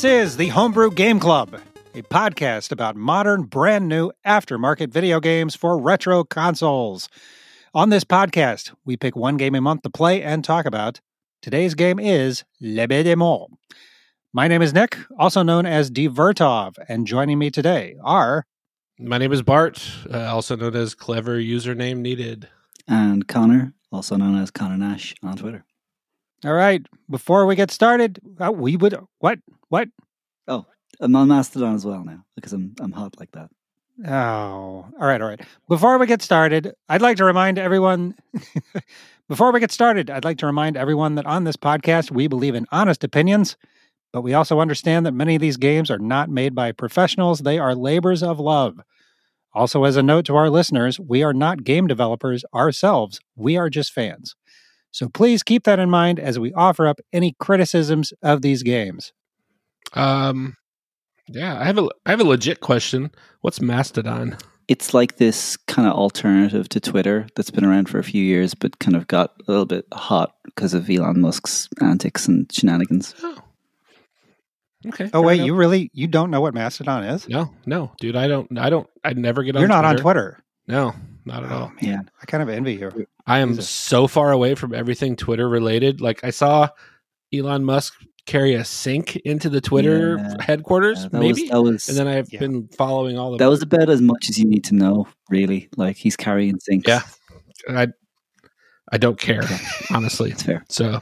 This is the Homebrew Game Club, a podcast about modern, brand new aftermarket video games for retro consoles. On this podcast, we pick one game a month to play and talk about. Today's game is Le Bête. My name is Nick, also known as Divertov, and joining me today are My name is Bart, uh, also known as Clever Username Needed. and Connor, also known as Connor Nash on Twitter. All right, before we get started, uh, we would what what? Oh, I'm on Mastodon as well now because I'm I'm hot like that. Oh, all right, all right. Before we get started, I'd like to remind everyone. before we get started, I'd like to remind everyone that on this podcast we believe in honest opinions, but we also understand that many of these games are not made by professionals; they are labors of love. Also, as a note to our listeners, we are not game developers ourselves; we are just fans. So please keep that in mind as we offer up any criticisms of these games. Um, yeah, I have a I have a legit question. What's Mastodon? It's like this kind of alternative to Twitter that's been around for a few years, but kind of got a little bit hot because of Elon Musk's antics and shenanigans. Oh, okay. Oh wait, you really you don't know what Mastodon is? No, no, dude. I don't. I don't. I never get on. You're not on Twitter. Twitter. No, not at Oh all. man, Yeah. I kind of envy you. I am Jesus. so far away from everything Twitter related. Like I saw Elon Musk carry a sink into the Twitter Yeah. headquarters, that maybe. was that was and then I've Yeah. been following all of that was about as much as you need to know, really. Like he's carrying sinks. Yeah. I I don't care, Okay. honestly. it's fair. So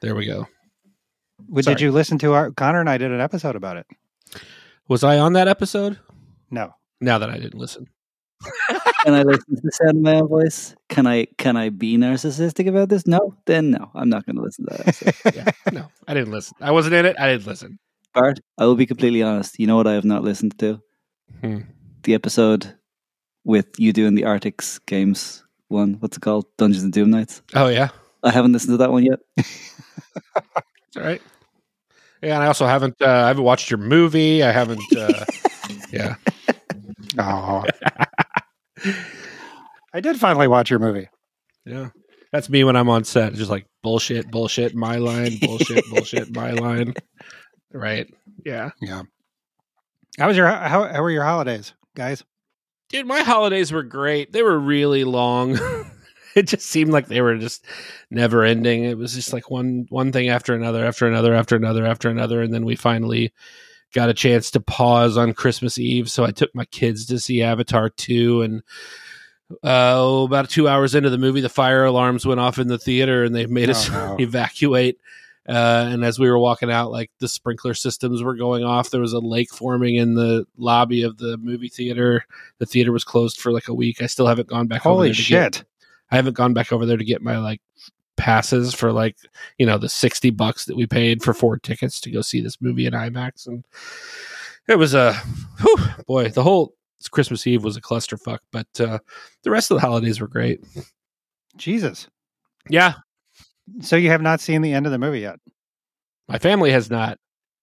there we go. Well, Did you listen to our Connor and I did an episode about it? Was I on that episode? No. Now that I didn't listen. Can I listen to the sound of my own voice? Can I can I be narcissistic about this? No, then no. I'm not going to listen to that. Yeah. No, I didn't listen. I wasn't in it. I didn't listen. Bart, I will be completely honest. You know what I have not listened to? Hmm. The episode with you doing the Arctics games one. What's it called? Dungeons and Doom Nights. Oh yeah. I haven't listened to that one yet. It's all right. Yeah, and I also haven't uh, I haven't watched your movie. I haven't uh, yeah. Oh. I did finally watch your movie. Yeah. That's me when I'm on set. Just like bullshit, bullshit, my line, bullshit, bullshit, my line. Right. Yeah. Yeah. How was your how, how were your holidays, guys? Dude, my holidays were great. They were really long. it just seemed like they were just never ending. It was just like one one thing after another, after another, after another, after another, and then we finally got a chance to pause on Christmas Eve. So I took my kids to see Avatar two, and uh, about two hours into the movie, the fire alarms went off in the theater, and they made Oh, us no. evacuate. Uh, and as we were walking out, like the sprinkler systems were going off. There was a lake forming in the lobby of the movie theater. The theater was closed for like a week. I still haven't gone back. over Holy there to get- shit. I haven't gone back over there to get my like passes for like you know the sixty bucks that we paid for four tickets to go see this movie in IMAX, and it was a whew, boy. The whole Christmas Eve was a clusterfuck, but uh, the rest of the holidays were great. Jesus. Yeah, So you have not seen the end of the movie yet. my family has not.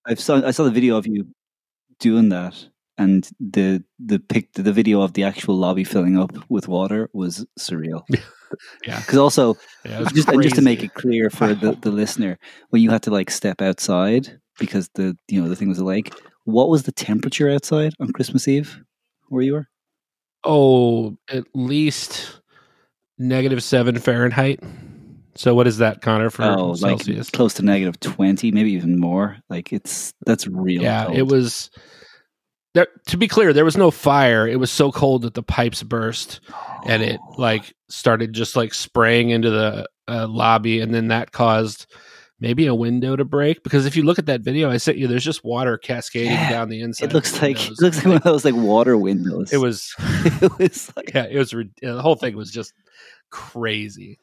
I've saw I saw the video of you doing that, and the the pic the video of the actual lobby filling up with water was surreal. Yeah. because also Yeah, just and just to make it clear for the, the listener, when you had to like step outside because the you know the thing was a lake. What was the temperature outside on Christmas Eve where you were? oh, at least negative seven Fahrenheit. So what is that, Connor, for oh, like Celsius? close to negative twenty, maybe even more. Like it's that's real. yeah cold. it was there to be clear there was no fire it was so cold that the pipes burst and it Oh. like started just like spraying into the uh, lobby and then that caused maybe a window to break because if you look at that video i sent you there's just water cascading Yeah, down the inside It looks like it looks like one of those like water windows. it was it was like yeah it was the whole thing was just crazy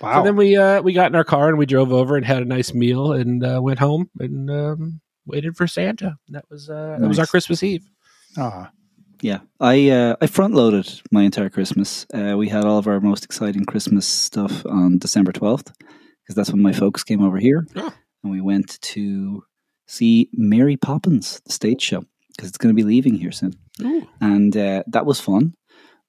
Wow. so then we uh we got in our car and we drove over and had a nice meal and uh, went home and um waited for santa that was uh that was our christmas eve oh, Yeah, I uh, I front loaded my entire Christmas. Uh, we had all of our most exciting Christmas stuff on December twelfth because that's when my folks came over here, Oh. and we went to see Mary Poppins, the stage show, because it's going to be leaving here soon, Ooh. and uh, that was fun.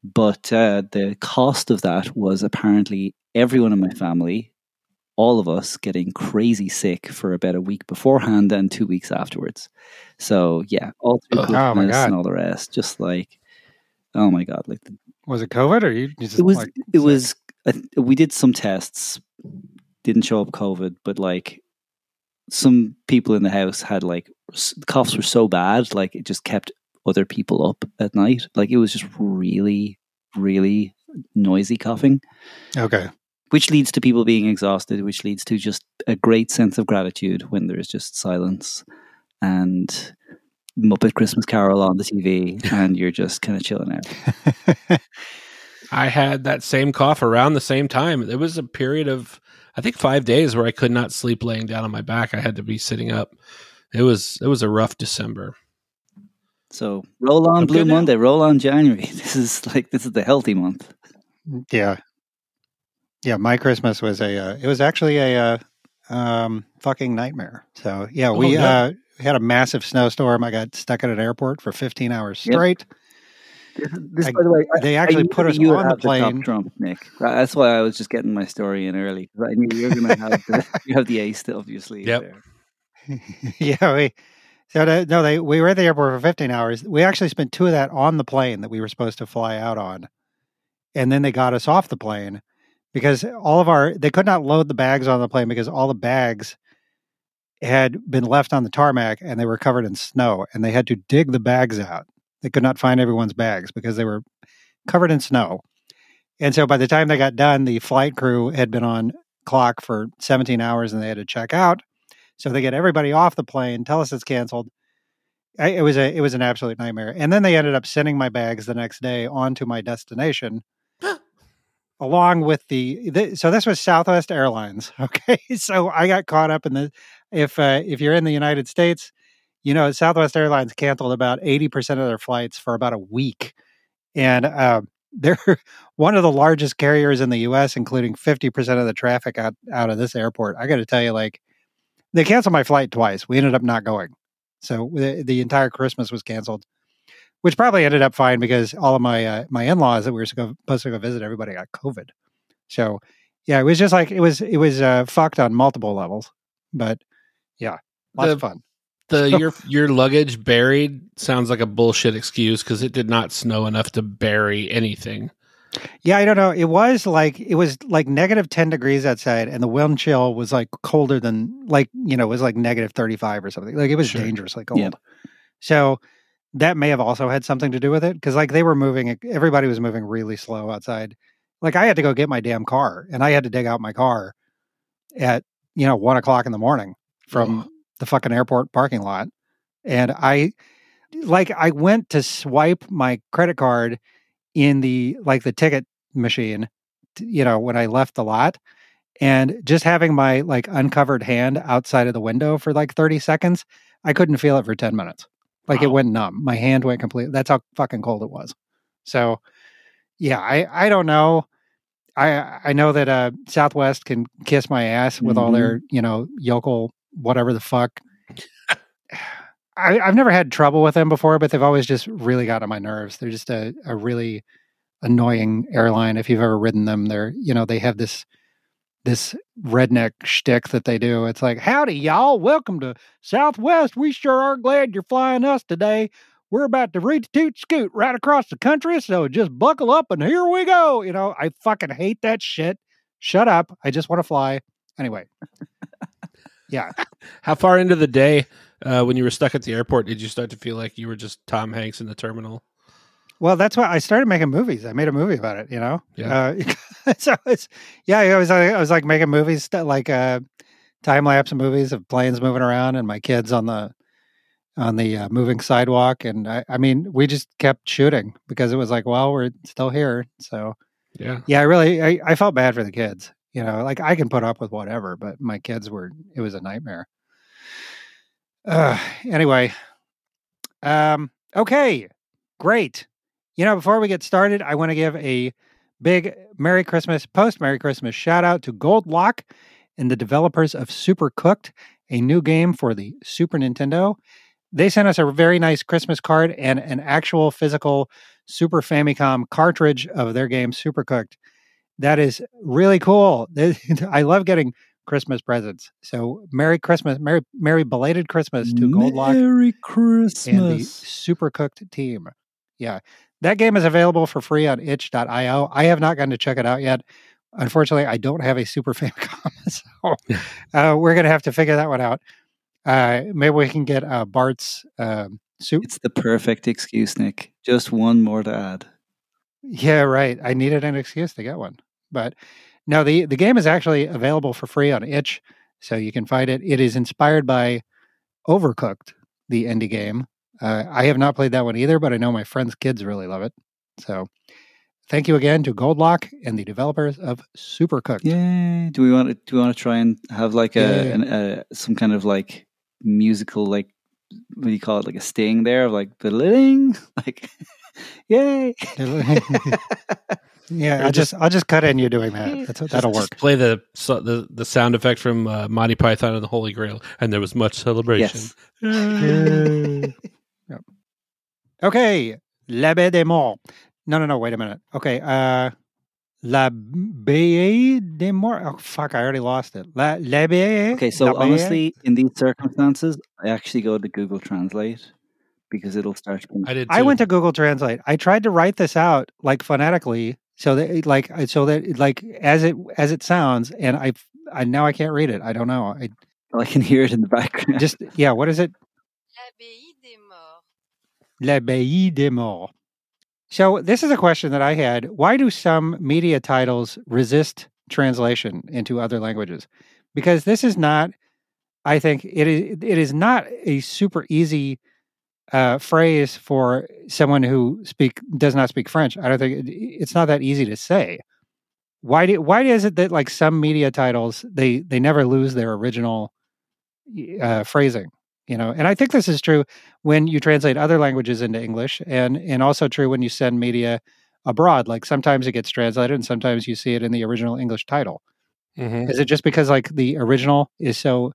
But uh, the cost of that was apparently everyone in my family, all of us getting crazy sick for about a week beforehand and two weeks afterwards. So yeah, all through Oh, my God. and all the rest, just like oh my god, like the Was it COVID or you, just it was like, it was I we did some tests didn't show up covid but like some people in the house had like coughs were so bad like it just kept other people up at night like it was just really really noisy coughing okay. Which leads to people being exhausted which leads to just a great sense of gratitude when there's just silence and muppet christmas carol on the tv and you're just kind of chilling out I had that same cough around the same time. There was a period of, I think, five days where I could not sleep laying down on my back. I had to be sitting up. It was it was a rough December. So roll on I'm Blue good now. Monday, roll on January. This is like this is the healthy month. Yeah. Yeah, my Christmas was a uh, it was actually a uh, um fucking nightmare. So, yeah, we no. uh had a massive snowstorm. I got stuck at an airport for 15 hours Yep. straight. This, I- by the way, They actually put us on the have top plane. trump, Nick. That's why I was just getting my story in early. I knew you were going to have the, you have the ace still up your sleeve. Yep. there. yeah, we so the, no, they we were at the airport for 15 hours. We actually spent two of that on the plane that we were supposed to fly out on, and then they got us off the plane because all of our they could not load the bags on the plane because all the bags had been left on the tarmac and they were covered in snow, and they had to dig the bags out. They could not find everyone's bags because they were covered in snow. And so by the time they got done, the flight crew had been on clock for 17 hours and they had to check out. So they get everybody off the plane, tell us it's canceled. I, it was a it was an absolute nightmare. And then they ended up sending my bags the next day onto my destination, along with the, the. So this was Southwest Airlines. Okay, so I got caught up in the. If uh, if you're in the United States, you know Southwest Airlines canceled about eighty percent of their flights for about a week, and uh, they're one of the largest carriers in the U.S., including fifty percent of the traffic out out of this airport. I got to tell you, like they canceled my flight twice. We ended up not going. So the, the entire Christmas was canceled, which probably ended up fine because all of my uh, my in laws that we were supposed to go visit everybody got COVID. So yeah, it was just like it was it was uh, fucked on multiple levels. But yeah, lots The- of fun. The your your luggage buried sounds like a bullshit excuse because it did not snow enough to bury anything. Yeah, I don't know. It was like it was like negative ten degrees outside, and the wind chill was like colder than like you know it was like negative thirty five or something. Like it was Sure. dangerously cold. Yeah. So that may have also had something to do with it because like they were moving, everybody was moving really slow outside. Like I had to go get my damn car, and I had to dig out my car at you know one o'clock in the morning from the fucking airport parking lot, and I like I went to swipe my credit card in the like the ticket machine t- you know when i left the lot and just having my like uncovered hand outside of the window for like 30 seconds i couldn't feel it for 10 minutes like it went numb. My hand went completely that's how fucking cold it was. So yeah i i don't know. I i know that uh southwest can kiss my ass with all their you know yokel whatever the fuck. I, I've never had trouble with them before, but they've always just really got on my nerves. They're just a, a really annoying airline. If you've ever ridden them, they're you know they have this this redneck shtick that they do. It's like, howdy y'all, welcome to Southwest. We sure are glad you're flying us today. We're about to reach toot scoot right across the country, so just buckle up and here we go. You know, I fucking hate that shit. Shut up. I just want to fly. Anyway. Yeah. How far into the day, uh, when you were stuck at the airport, did you start to feel like you were just Tom Hanks in the terminal? Well, that's why I started making movies. I made a movie about it, you know. Yeah. Uh, so it's yeah, I was I was like making movies st- like uh, time lapse movies of planes moving around and my kids on the on the uh, moving sidewalk, and I, I mean we just kept shooting because it was like, well, we're still here, so Yeah. yeah, I really I, I felt bad for the kids. You know, like I can put up with whatever, but my kids were it was a nightmare. Uh, anyway, um, okay, great. You know, before we get started, I want to give a big Merry Christmas, post Merry Christmas shout out to Gold Lock and the developers of Super Cooked, a new game for the Super Nintendo. They sent us a very nice Christmas card and an actual physical Super Famicom cartridge of their game Super Cooked. That is really cool. I love getting Christmas presents. So Merry Christmas, Merry Merry belated Christmas to Goldlock Merry and the Christmas. Super Cooked team. Yeah. That game is available for free on itch.io. I have not gotten to check it out yet. Unfortunately, I don't have a Super Famicom, so uh, we're going to have to figure that one out. Uh, maybe we can get uh, Bart's um, soup. It's the perfect excuse, Nick. Just one more to add. Yeah, right. I needed an excuse to get one, but no. the The game is actually available for free on itch, so you can find it. It is inspired by Overcooked, the indie game. Uh, I have not played that one either, but I know my friends' kids really love it. So, thank you again to Goldlock and the developers of Supercooked. Yay! Do we want to? Do we want to try and have like a, Yeah. an, a some kind of like musical like what do you call it? Like a sting there of like the ling, like yay! yeah, I'll just I'll just cut in you doing that. That's, that'll Just work. play the so, the the sound effect from uh, Monty Python and the Holy Grail, and there was much celebration. Yes. Yep. Okay, L'Abbé des Morts. No, no, no. Wait a minute. Okay, uh, L'Abbé des Morts. Oh fuck! I already lost it. La, L'Abbé. Okay, so L'Abbé- honestly, in these circumstances, I actually go to Google Translate because it'll start. To, I did. I went to Google Translate. I tried to write this out like phonetically, so that it, like so that it, like as it as it sounds, and I I now I can't read it. I don't know. I I can hear it in the background. just yeah. What is it? L'abbaye des morts. L'Abbaye des Morts. So this is a question that I had. Why do some media titles resist translation into other languages? Because this is not, I think it is. It is not a super easy uh, phrase for someone who speak does not speak French. I don't think it, it's not that easy to say. Why do why is it that like some media titles they they never lose their original uh, phrasing? You know, and I think this is true when you translate other languages into English, and and also true when you send media abroad. Like sometimes it gets translated, and sometimes you see it in the original English title. Mhm. Is it just because like the original is so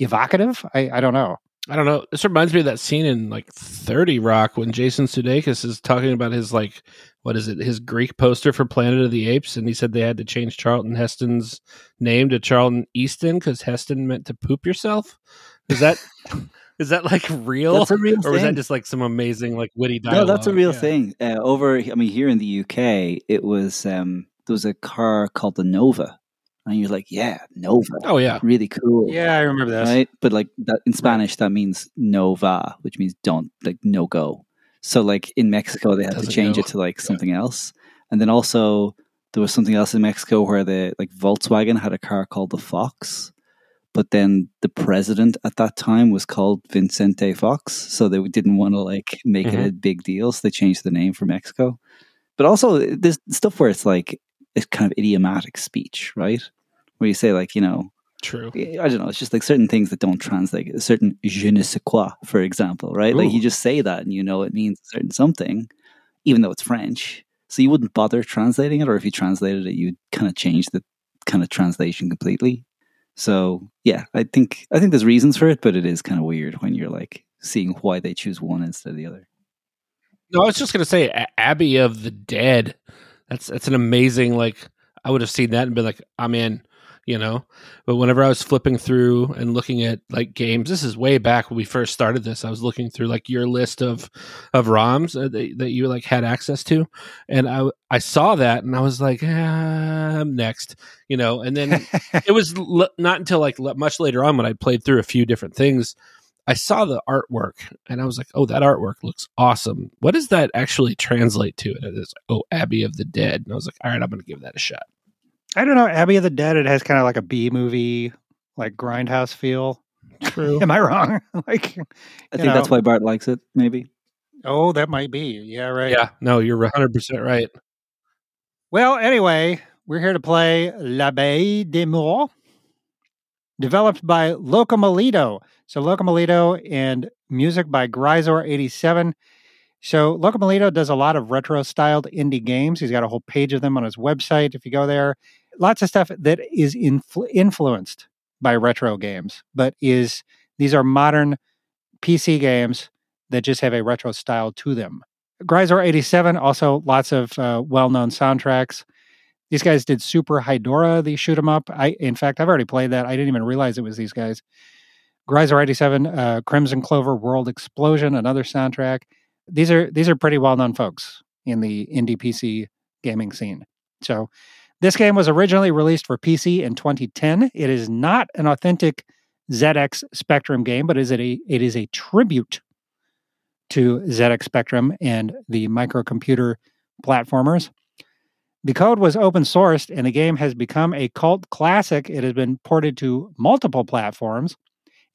evocative? I I don't know. I don't know. This reminds me of that scene in like 30 Rock when Jason Sudeikis is talking about his like what is it? His Greek poster for Planet of the Apes, and he said they had to change Charlton Heston's name to Charlton Easton because Heston meant to poop yourself. Is that is that like real, That's a real or was that just like some amazing like witty No, that's a real Yeah. thing. Uh, over, I mean, here in the UK, it was um, there was a car called the Nova, and you're like, yeah, Nova, Oh yeah, really cool, Yeah, I remember that. right? But like that in Spanish, that means Nova, which means don't, like no go. So like in Mexico, they had to Doesn't change go. it to like something else, and then also there was something else in Mexico where the like Volkswagen had a car called the Fox. But then the president at that time was called Vincente Fox, so they didn't want to like make it mm-hmm. a big deal, so they changed the name for Mexico. But also, there's stuff where it's like it's kind of idiomatic speech, right? Where you say like, you know, true. I don't know, it's just like certain things that don't translate. A certain je ne sais quoi, for example, right? Like you just say that and you know it means a certain something, even though it's French. So you wouldn't bother translating it, or if you translated it, you'd kind of change the kind of translation completely. So yeah, I think I think there's reasons for it, but it is kind of weird when you're like seeing why they choose one instead of the other. No, I was just gonna say Abbey of the Dead. That's that's an amazing like. I would have seen that and been like, ah, I'm in, you know. But whenever I was flipping through and looking at like games, this is way back when we first started this. I was looking through like your list of of ROMs uh, that, that you like had access to, and I I saw that and I was like, ah, I'm next, you know. And then it was l- not until like l- much later on when I played through a few different things, I saw the artwork and I was like, oh, that artwork looks awesome. What does that actually translate to? And it's like, oh, Abbey of the Dead. And I was like, all right, I'm going to give that a shot. I don't know. Abbey of the Dead. It has kind of like a B movie, like grindhouse feel. True. Am I wrong? like, I You think that's why Bart likes it. Maybe oh, that might be. Yeah, right. Yeah, no, you're 100% right. Well, anyway, we're here to play L'Abbaye des Morts, developed by Locomalito. So Locomalito and music by Gryzor87. So Locomalito does a lot of retro-styled indie games. He's got a whole page of them on his website. If you go there, lots of stuff that is influ- influenced by retro games, but is these are modern PC games that just have a retro style to them. Gryzor 87 also lots of uh, well-known soundtracks. These guys did Super Hydorah, the shoot 'em up. I, in fact, I've already played that. I didn't even realize it was these guys. Gryzor 87, uh, Crimson Clover, World Explosion, another soundtrack. These are these are pretty well known folks in the indie PC gaming scene. So this game was originally released for PC in 2010. It is not an authentic ZX Spectrum game, but is it a it is a tribute to ZX Spectrum and the microcomputer platformers. The code was open sourced and the game has become a cult classic. It has been ported to multiple platforms,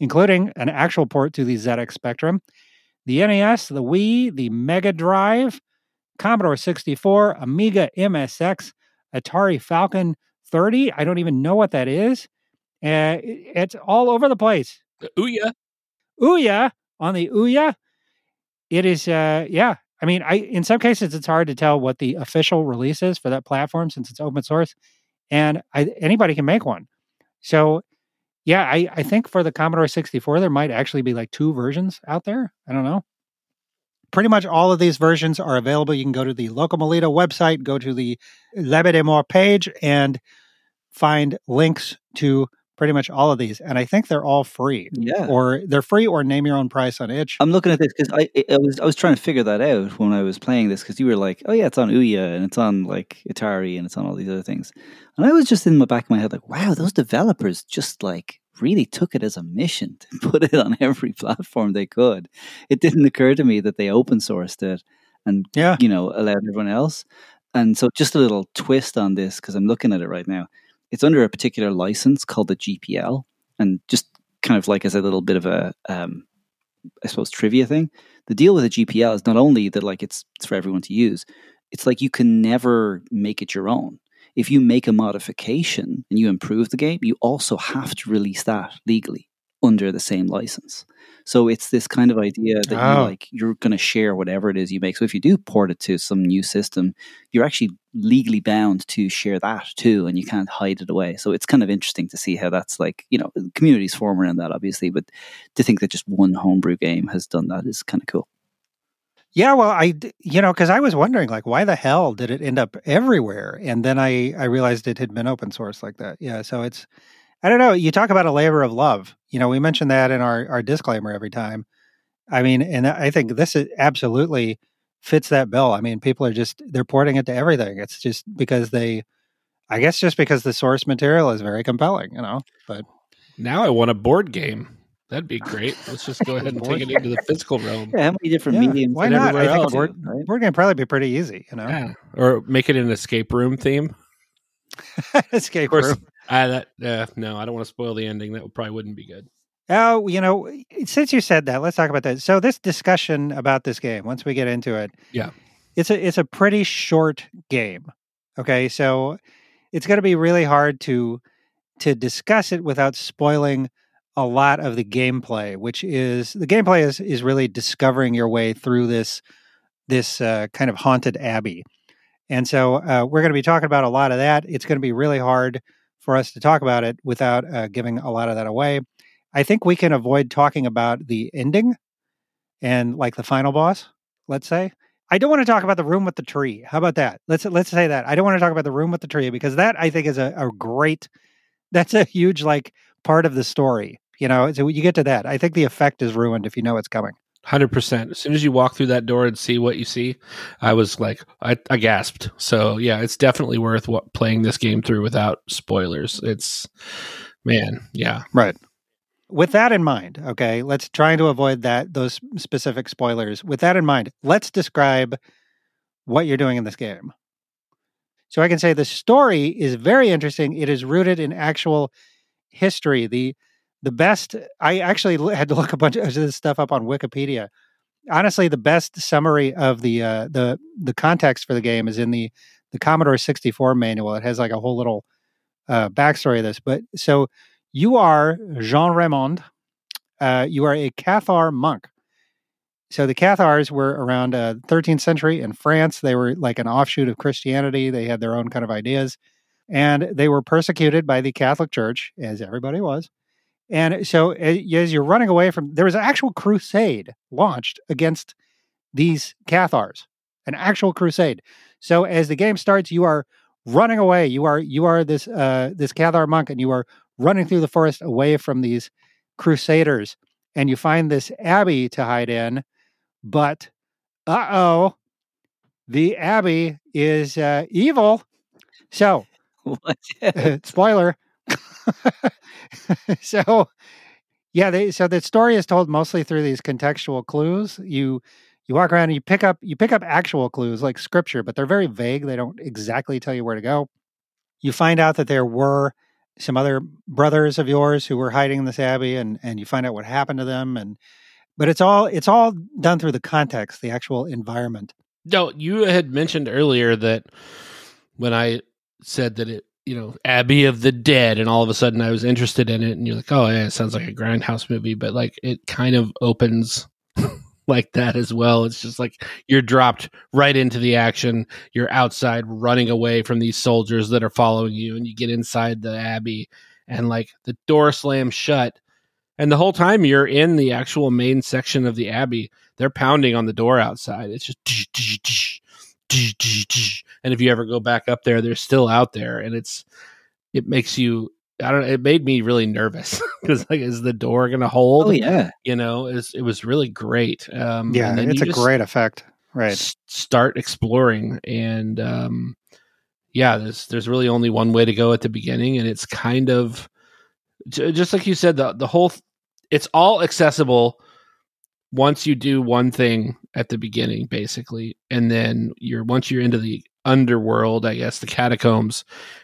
including an actual port to the ZX Spectrum, the NES, the Wii, the Mega Drive, Commodore 64, Amiga MSX, Atari Falcon 30. I don't even know what that is. Uh, it's all over the place. Ouya. Ouya on the Ouya. It is, uh, yeah. I mean, I in some cases it's hard to tell what the official release is for that platform since it's open source, and I, anybody can make one. So, yeah, I I think for the Commodore 64 there might actually be like two versions out there. I don't know. Pretty much all of these versions are available. You can go to the Locomalito website, go to the L'Abbaye des Morts page, and find links to pretty much all of these. And I think they're all free Yeah. or they're free or name your own price on itch. I'm looking at this because I, I was I was trying to figure that out when I was playing this because you were like, oh yeah, it's on Ouya and it's on like Atari and it's on all these other things, and I was just in the back of my head like, wow, those developers just like really took it as a mission to put it on every platform they could. It didn't occur to me that they open sourced it and Yeah. you know allowed everyone else. And so just a little twist on this because I'm looking at it right now. It's under a particular license called the GPL, and just kind of like as a little bit of a um, I suppose trivia thing. The deal with the GPL is not only that like it's it's for everyone to use. It's like you can never make it your own. If you make a modification and you improve the game, you also have to release that legally under the same license. So it's this kind of idea that Oh. you like you're going to share whatever it is you make. So if you do port it to some new system, you're actually legally bound to share that too, and you can't hide it away. So it's kind of interesting to see how that's like you know communities form around that, obviously, but to think that just one homebrew game has done that is kind of cool. Yeah, well, I you know because I was wondering like why the hell did it end up everywhere, and then I I realized it had been open source like that. Yeah, so it's I don't know. You talk about a labor of love. You know, we mentioned that in our our disclaimer every time. I mean, and I think this is absolutely fits that bill. I mean, people are just they're porting it to everything. It's just because they, I guess, just because the source material is very compelling. You know, but Now I want a board game. That'd be great. Let's just go ahead and take it into the physical realm. Yeah, how many different Yeah, mediums? why not? I think a else, board, right? board game probably be pretty easy. You know, Yeah. Or make it an escape room theme. escape course, room. I that uh, no, I don't want to spoil the ending. That probably wouldn't be good. Oh, you know, since you said that, let's talk about that. So this discussion about this game, once we get into it, Yeah. it's a it's a pretty short game. Okay, so it's going to be really hard to to discuss it without spoiling a lot of the gameplay, which is the gameplay is is really discovering your way through this this uh, kind of haunted abbey, and so uh, we're going to be talking about a lot of that. It's going to be really hard for us to talk about it without uh, giving a lot of that away. I think we can avoid talking about the ending and like the final boss. Let's say I don't want to talk about the room with the tree. How about that? Let's let's say that I don't want to talk about the room with the tree because that I think is a, a great. That's a huge like part of the story. You know, so you get to that. I think the effect is ruined if you know it's coming. Hundred percent. As soon as you walk through that door and see what you see, I was like, I, I gasped. So yeah, it's definitely worth what, playing this game through without spoilers. It's man, yeah. Right. With that in mind, okay, let's try to avoid that those specific spoilers. With that in mind, let's describe what you're doing in this game. So I can say the story is very interesting. It is rooted in actual history. The the best I actually had to look a bunch of this stuff up on Wikipedia. Honestly, the best summary of the uh, the the context for the game is in the the Commodore 64 manual. It has like a whole little uh, backstory of this. But so you are Jean Raymond. Uh, you are a Cathar monk. So the Cathars were around uh, 13th century in France. They were like an offshoot of Christianity. They had their own kind of ideas, and they were persecuted by the Catholic Church, as everybody was. And so, as you're running away from, there was an actual crusade launched against these Cathars, an actual crusade. So, as the game starts, you are running away. You are you are this uh, this Cathar monk, and you are running through the forest away from these crusaders, and you find this abbey to hide in. But uh oh, the abbey is uh, evil. So spoiler. so yeah, they so the story is told mostly through these contextual clues. You you walk around and you pick up you pick up actual clues like scripture, but they're very vague. They don't exactly tell you where to go. You find out that there were some other brothers of yours who were hiding in this abbey and and you find out what happened to them and but it's all it's all done through the context, the actual environment. No, you had mentioned earlier that when I said that it, you know, Abbey of the Dead, and all of a sudden I was interested in it, and you're like, oh, yeah, it sounds like a grindhouse movie, but like it kind of opens like that as well. It's just like you're dropped right into the action. You're outside running away from these soldiers that are following you, and you get inside the Abbey, and like the door slams shut. And the whole time you're in the actual main section of the Abbey, they're pounding on the door outside. It's just and if you ever go back up there, they're still out there, and it's it makes you. I don't. It made me really nervous because like, is the door going to hold? Oh yeah. You know, is it was really great. Um, Yeah, and then it's a great effect. Right. s- start exploring, and um, yeah, there's there's really only one way to go at the beginning, and it's kind of just like you said. The the whole it's all accessible once you do one thing at the beginning, basically, and then you're once you're into the underworld, I guess the catacombs,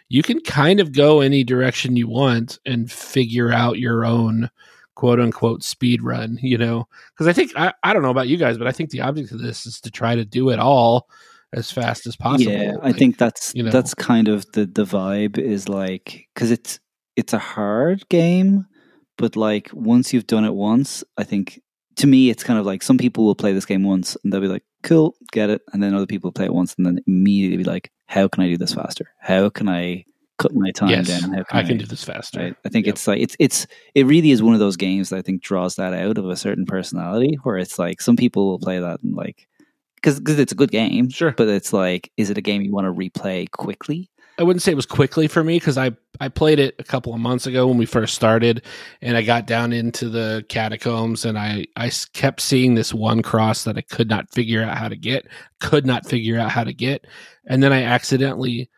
you can kind of go any direction you want and figure out your own quote unquote speed run, you know? Because I think, I, I don't know about you guys, but I think the object of this is to try to do it all as fast as possible. Yeah, I think that's you know. that's kind of the the vibe is like because it's it's a hard game, but like once you've done it once, I think to me it's kind of like some people will play this game once and they'll be like, "Cool, get it," and then other people play it once and then immediately be like, "How can I do this faster? How can I cut my time yes, down? How can I can do this faster. Right. I think Yep. it's like it's it's it really is one of those games that I think draws that out of a certain personality where it's like some people will play that and like because it's a good game, Sure. but it's like is it a game you want to replay quickly? I wouldn't say it was quickly for me because I I played it a couple of months ago when we first started, and I got down into the catacombs, and I I kept seeing this one cross that I could not figure out how to get, could not figure out how to get, and then I accidentally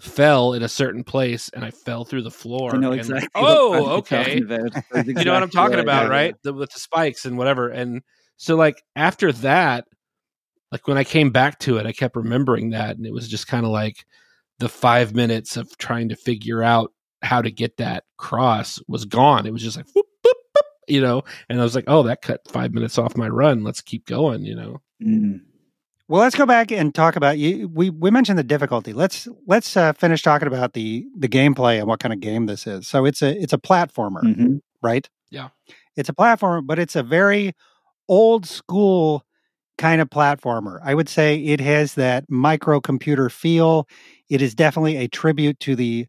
fell in a certain place, and I fell through the floor. I know and- oh, okay. That's you know what I'm talking right, about, yeah. right? The, with the spikes and whatever. And so, like after that, like when I came back to it, I kept remembering that, and it was just kind of like the five minutes of trying to figure out how to get that cross was gone. It was just like, whoop, boop, boop, you know. And I was like, oh, that cut five minutes off my run. Let's keep going, you know. Mm. Well, let's go back and talk about you. We we mentioned the difficulty. Let's let's uh, finish talking about the the gameplay and what kind of game this is. So it's a it's a platformer, Mhm. right? Yeah. It's a platformer, but it's a very old school kind of platformer. I would say it has that microcomputer feel. It is definitely a tribute to the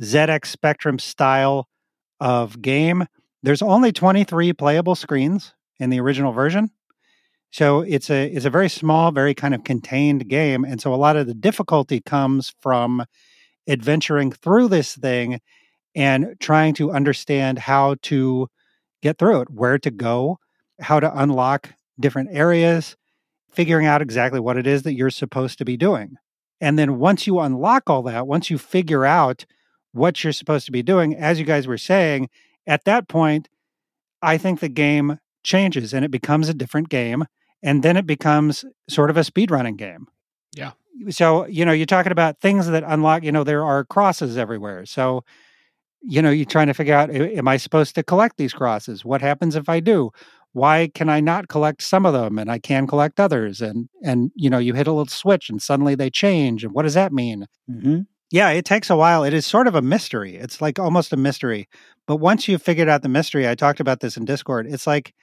ZX Spectrum style of game. There's only 23 playable screens in the original version. So it's a it's a very small, very kind of contained game, and so a lot of the difficulty comes from adventuring through this thing and trying to understand how to get through it, where to go, how to unlock different areas, figuring out exactly what it is that you're supposed to be doing. And then once you unlock all that, once you figure out what you're supposed to be doing, as you guys were saying, at that point, I think the game changes and it becomes a different game. And then it becomes sort of a speedrunning game. Yeah. So, you know, you're talking about things that unlock, you know, there are crosses everywhere. So, you know, you're trying to figure out am I supposed to collect these crosses? What happens if I do? Why can I not collect some of them and I can collect others? And and you know, you hit a little switch and suddenly they change. And what does that mean? Mhm. Yeah, it takes a while. It is sort of a mystery. It's like almost a mystery. But once you've figured out the mystery, I talked about this in Discord. It's like,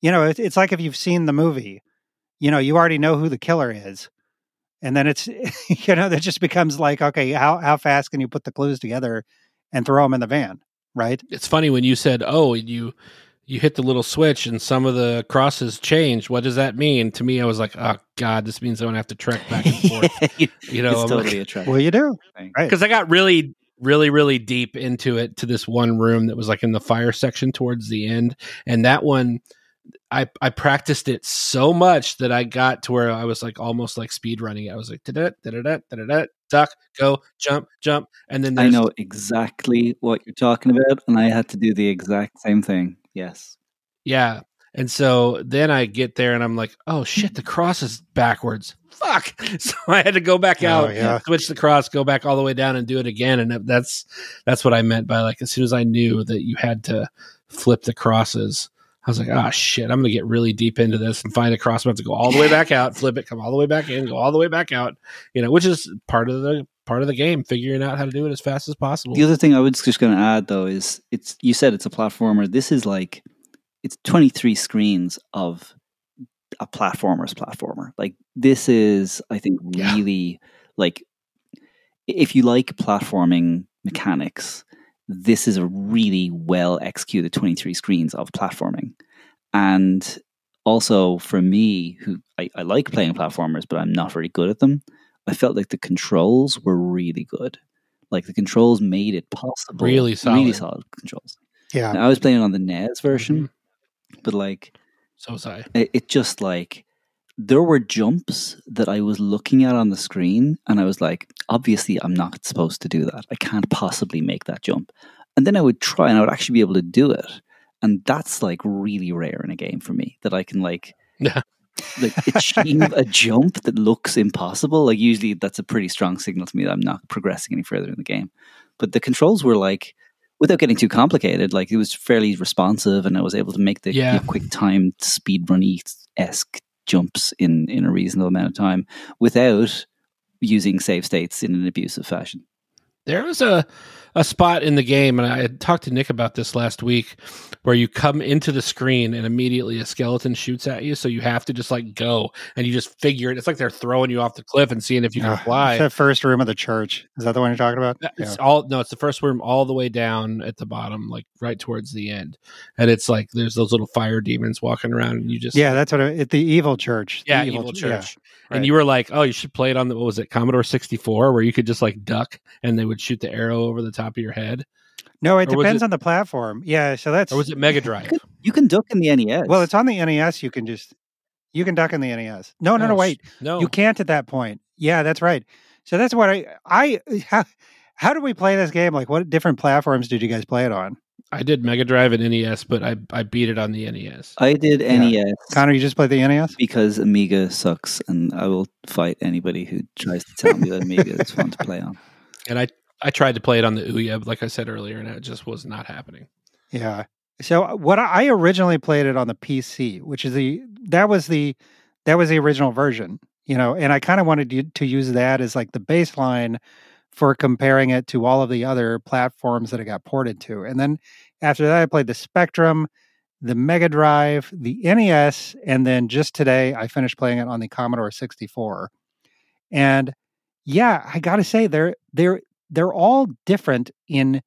you know, it's, it's like if you've seen the movie, you know, you already know who the killer is. And then it's, you know, that just becomes like, okay, how, how fast can you put the clues together and throw them in the van? Right. It's funny when you said, "Oh, you you hit the little switch and some of the crosses change. What does that mean? To me, I was like, oh god, this means I'm gonna have to trek back and forth. You know, it's I'm totally like- a trap. Well, you do. thing. Right. because I got really, really, really deep into it to this one room that was like in the fire section towards the end, and that one, I I practiced it so much that I got to where I was like almost like speed running. I was like da da da da da da duck, go, jump, jump, and then I there's, know exactly what you're talking about, and I had to do the exact same thing. Yes. Yeah. And so then I get there and I'm like, oh shit, the cross is backwards. Fuck. So I had to go back Oh, out, yeah. switch the cross, go back all the way down and do it again. And that's that's what I meant by like as soon as I knew that you had to flip the crosses, I was like, oh shit, I'm gonna get really deep into this and find a cross. I have to go all the way back out, flip it, come all the way back in, go all the way back out. You know, which is part of the part of the game, figuring out how to do it as fast as possible. The other thing I was just going to add though is it's you said it's a platformer. This is like it's 23 screens of a platformer's platformer. Like this is I think Yeah. really like if you like platforming mechanics, this is a really well executed 23 screens of platforming. And also for me, who I, I like playing platformers, but I'm not very good at them, I felt like the controls were really good. Like the controls made it possible. Really solid. Really solid. solid controls. Yeah. Now, I was playing on the NES version, mm-hmm. but like So was I. it, it just like there were jumps that I was looking at on the screen, and I was like, obviously, I'm not supposed to do that. I can't possibly make that jump. And then I would try, and I would actually be able to do it. And that's like really rare in a game for me that I can like, Yeah. Like achieve a jump that looks impossible. Like usually, that's a pretty strong signal to me that I'm not progressing any further in the game. But the controls were like, without getting too complicated, like it was fairly responsive, and I was able to make the Yeah. you know, quick time speed runny esque jumps in in a reasonable amount of time without using save states in an abusive fashion. There was a a spot in the game, and I had talked to Nick about this last week, where you come into the screen and immediately a skeleton shoots at you, so you have to just like go and you just figure it. It's like they're throwing you off the cliff and seeing if you can Ugh, fly. it's that first room of the church. Is that the one you're talking about? It's all no, it's the first room all the way down at the bottom, like right towards the end, and it's like there's those little fire demons walking around, and you just Yeah, that's what it, it the evil church. The yeah, evil, ch- church. right. And you were like, oh, you should play it on the what was it, Commodore sixty four, where you could just like duck and they would shoot the arrow over the top of your head, No, it Or depends it- on the platform. Yeah, so that's or was it Mega Drive? You can duck in the NES. well, it's on the NES. You can just you can duck in the NES. No, no, no, Oh, wait. no, You can't at that point. Yeah, that's right. So that's what I I how, how do we play this game? Like, what different platforms did you guys play it on? I did Mega Drive and NES, but I I beat it on the NES. I did Yeah. NES Connor, you just played the NES. because Amiga sucks, and I will fight anybody who tries to tell me that Amiga is fun to play on. And I I tried to play it on the Ouya, like I said earlier, and it just was not happening. Yeah. So uh, what I originally played it on the PC, which is the that was the that was the original version, you know, and I kind of wanted to, use that as like the baseline for comparing it to all of the other platforms that it got ported to. And then after that I played the Spectrum, the Mega Drive, the NES, and then just today I finished playing it on the Commodore 64. And yeah, I got to say they're they're they're all different in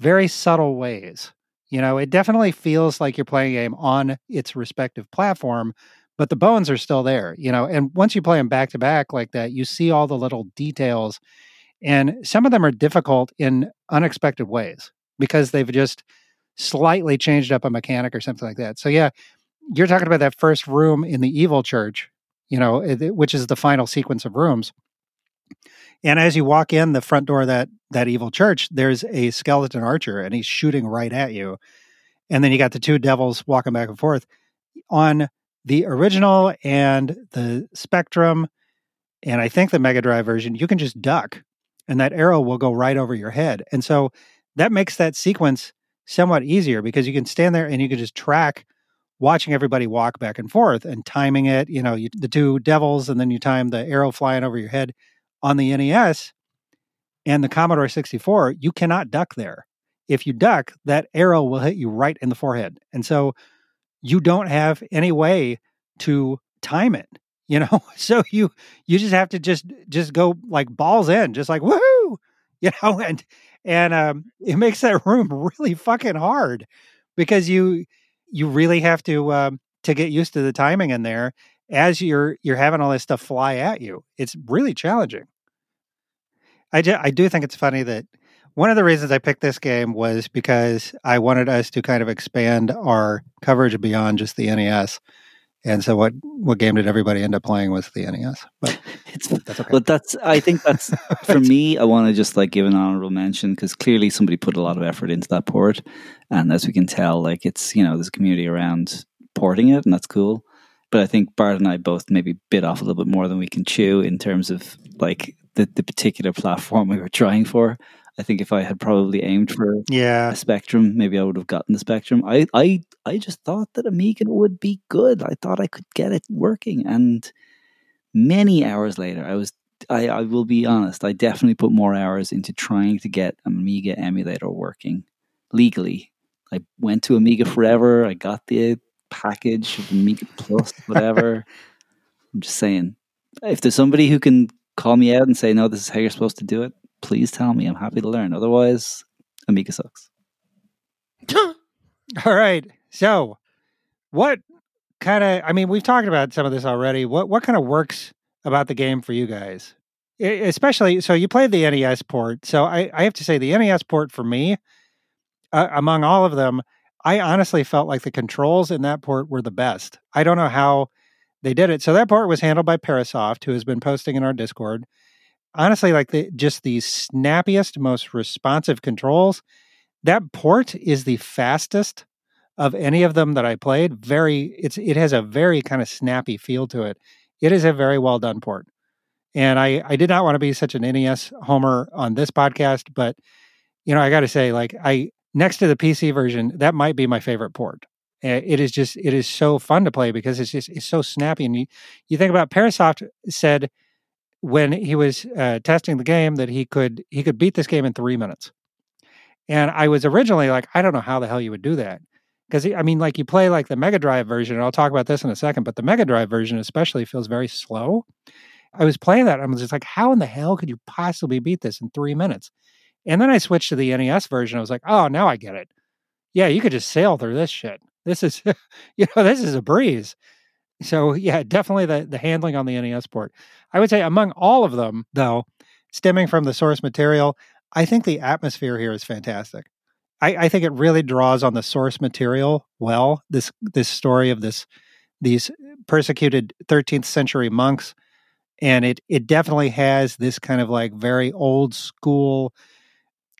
very subtle ways. You know, it definitely feels like you're playing a game on its respective platform, but the bones are still there, you know. And once you play them back to back like that, you see all the little details. And some of them are difficult in unexpected ways because they've just slightly changed up a mechanic or something like that. So, yeah, you're talking about that first room in the evil church, you know, which is the final sequence of rooms. And as you walk in the front door of that that evil church, there's a skeleton archer and he's shooting right at you. And then you got the two devils walking back and forth. On the original and the Spectrum, and I think the Mega Drive version, you can just duck and that arrow will go right over your head. And so that makes that sequence somewhat easier because you can stand there and you can just track watching everybody walk back and forth and timing it. You know, you, the two devils, and then you time the arrow flying over your head on the NES and the Commodore 64, you cannot duck there. If you duck, that arrow will hit you right in the forehead. And so you don't have any way to time it, you know? So you you just have to just just go like balls in, just like woohoo, you know, and and um it makes that room really fucking hard because you you really have to um, to get used to the timing in there as you're you're having all this stuff fly at you. It's really challenging. I ju- I do think it's funny that one of the reasons I picked this game was because I wanted us to kind of expand our coverage beyond just the NES. And so what what game did everybody end up playing was the NES? But It's that's okay. But that's, I think that's, for me, I want to just like give an honorable mention because clearly somebody put a lot of effort into that port. And as we can tell, like it's, you know, there's a community around porting it and that's cool. But I think Bart and I both maybe bit off a little bit more than we can chew in terms of like the, the particular platform we were trying for. I think if I had probably aimed for yeah. a Spectrum, maybe I would have gotten the Spectrum. I, I, I just thought that Amiga would be good. I thought I could get it working, and many hours later, I was. I, I will be honest. I definitely put more hours into trying to get an Amiga emulator working legally. I went to Amiga Forever. I got the package of Amiga Plus, whatever. I'm just saying, if there's somebody who can call me out and say, "No, this is how you're supposed to do it," please tell me. I'm happy to learn. Otherwise, Amiga sucks. All right. So, what kind of? I mean, we've talked about some of this already. What what kind of works about the game for you guys? Especially, so you played the NES port. So I, I have to say, the NES port for me, uh, among all of them, I honestly felt like the controls in that port were the best. I don't know how they did it. So that port was handled by Parasoft, who has been posting in our Discord. Honestly, like the just the snappiest, most responsive controls. That port is the fastest of any of them that I played. Very, it's it has a very kind of snappy feel to it. It is a very well done port. And I I did not want to be such an NES homer on this podcast, but you know I got to say, like I next to the PC version, that might be my favorite port. Uh, It is just it is so fun to play because it's just it's so snappy. And you you think about Parasoft said when he was uh, testing the game that he could he could beat this game in three minutes. And I was originally like, I don't know how the hell you would do that. Because I mean, like you play like the Mega Drive version, and I'll talk about this in a second, but the Mega Drive version especially feels very slow. I was playing that, I was just like, how in the hell could you possibly beat this in three minutes? And then I switched to the NES version. I was like, oh, now I get it. Yeah, you could just sail through this shit. This is, you know, this is a breeze. So yeah, definitely the the handling on the NES port. I would say among all of them, though, stemming from the source material, I think the atmosphere here is fantastic. I, I think it really draws on the source material well. This this story of this these persecuted 13th century monks, and it it definitely has this kind of like very old school.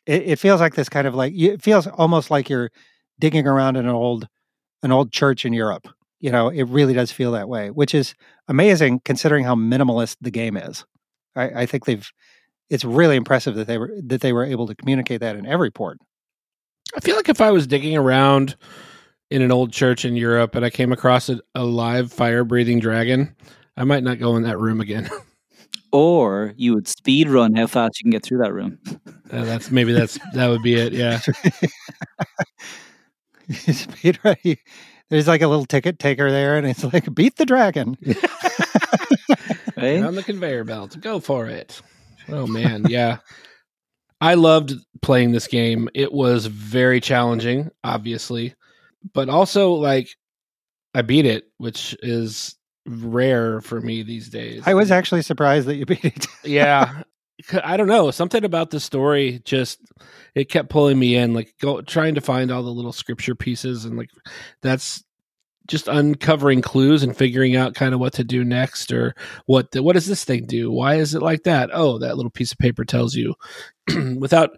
It, it feels like this kind of like it feels almost like you're digging around in an old an old church in Europe. You know, it really does feel that way, which is amazing considering how minimalist the game is. I, I think they've it's really impressive that they were that they were able to communicate that in every port. I feel like if I was digging around in an old church in Europe and I came across a, a live fire breathing dragon, I might not go in that room again. Or you would speed run how fast you can get through that room. Uh, that's maybe that's that would be it. Yeah. Speed run- There's like a little ticket taker there, and it's like beat the dragon. Right? on the conveyor belt. Go for it. Oh man, yeah. I loved playing this game. It was very challenging, obviously, but also like I beat it, which is rare for me these days. I was actually surprised that you beat it. yeah. I don't know. Something about the story just it kept pulling me in, like go trying to find all the little scripture pieces and like that's just uncovering clues and figuring out kind of what to do next or what the, what does this thing do? Why is it like that? Oh, that little piece of paper tells you. Without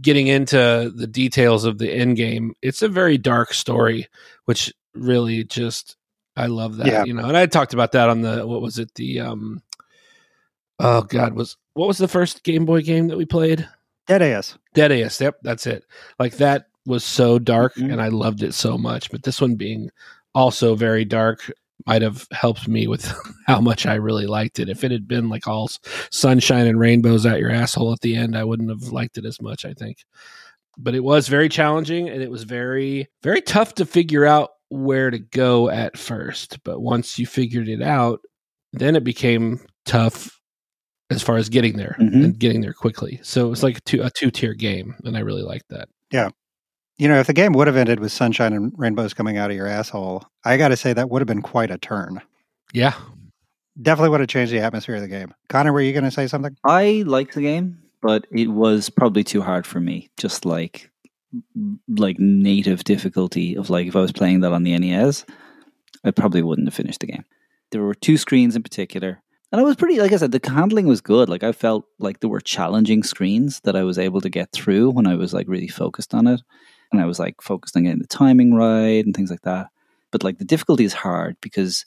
getting into the details of the end game, it's a very dark story, which really just I love that. Yeah. You know, and I talked about that on the what was it the um oh god was what was the first Game Boy game that we played? Deadeus. Dead Ass. Yep, that's it. Like that was so dark, Mhm. and I loved it so much. But this one being also very dark might have helped me with how much I really liked it. If it had been like all sunshine and rainbows out your asshole at the end, I wouldn't have liked it as much. I think. But it was very challenging, and it was very very tough to figure out where to go at first. But once you figured it out, then it became tough as far as getting there Mhm. and getting there quickly. So it was like a two, a two tier game, and I really liked that. Yeah. You know, if the game would have ended with sunshine and rainbows coming out of your asshole, I got to say that would have been quite a turn. Yeah. Definitely would have changed the atmosphere of the game. Connor, were you going to say something? I liked the game, but it was probably too hard for me. Just like like native difficulty of like if I was playing that on the NES, I probably wouldn't have finished the game. There were two screens in particular. And I was pretty like I said, the handling was good. Like I felt like there were challenging screens that I was able to get through when I was like really focused on it. And I was like focused on getting the timing right and things like that. But like the difficulty is hard because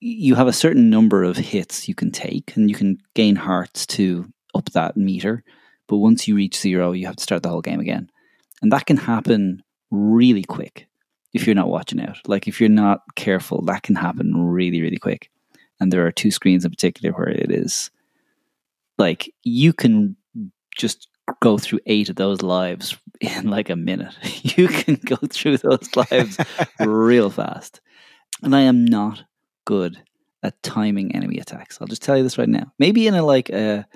you have a certain number of hits you can take and you can gain hearts to up that meter. But once you reach zero, you have to start the whole game again. And that can happen really quick if you're not watching out. Like if you're not careful, that can happen really, really quick. And there are two screens in particular where it is like you can just go through eight of those lives in like a minute. You can go through those lives real fast. And I am not good at timing enemy attacks. I'll just tell you this right now. Maybe in a like a,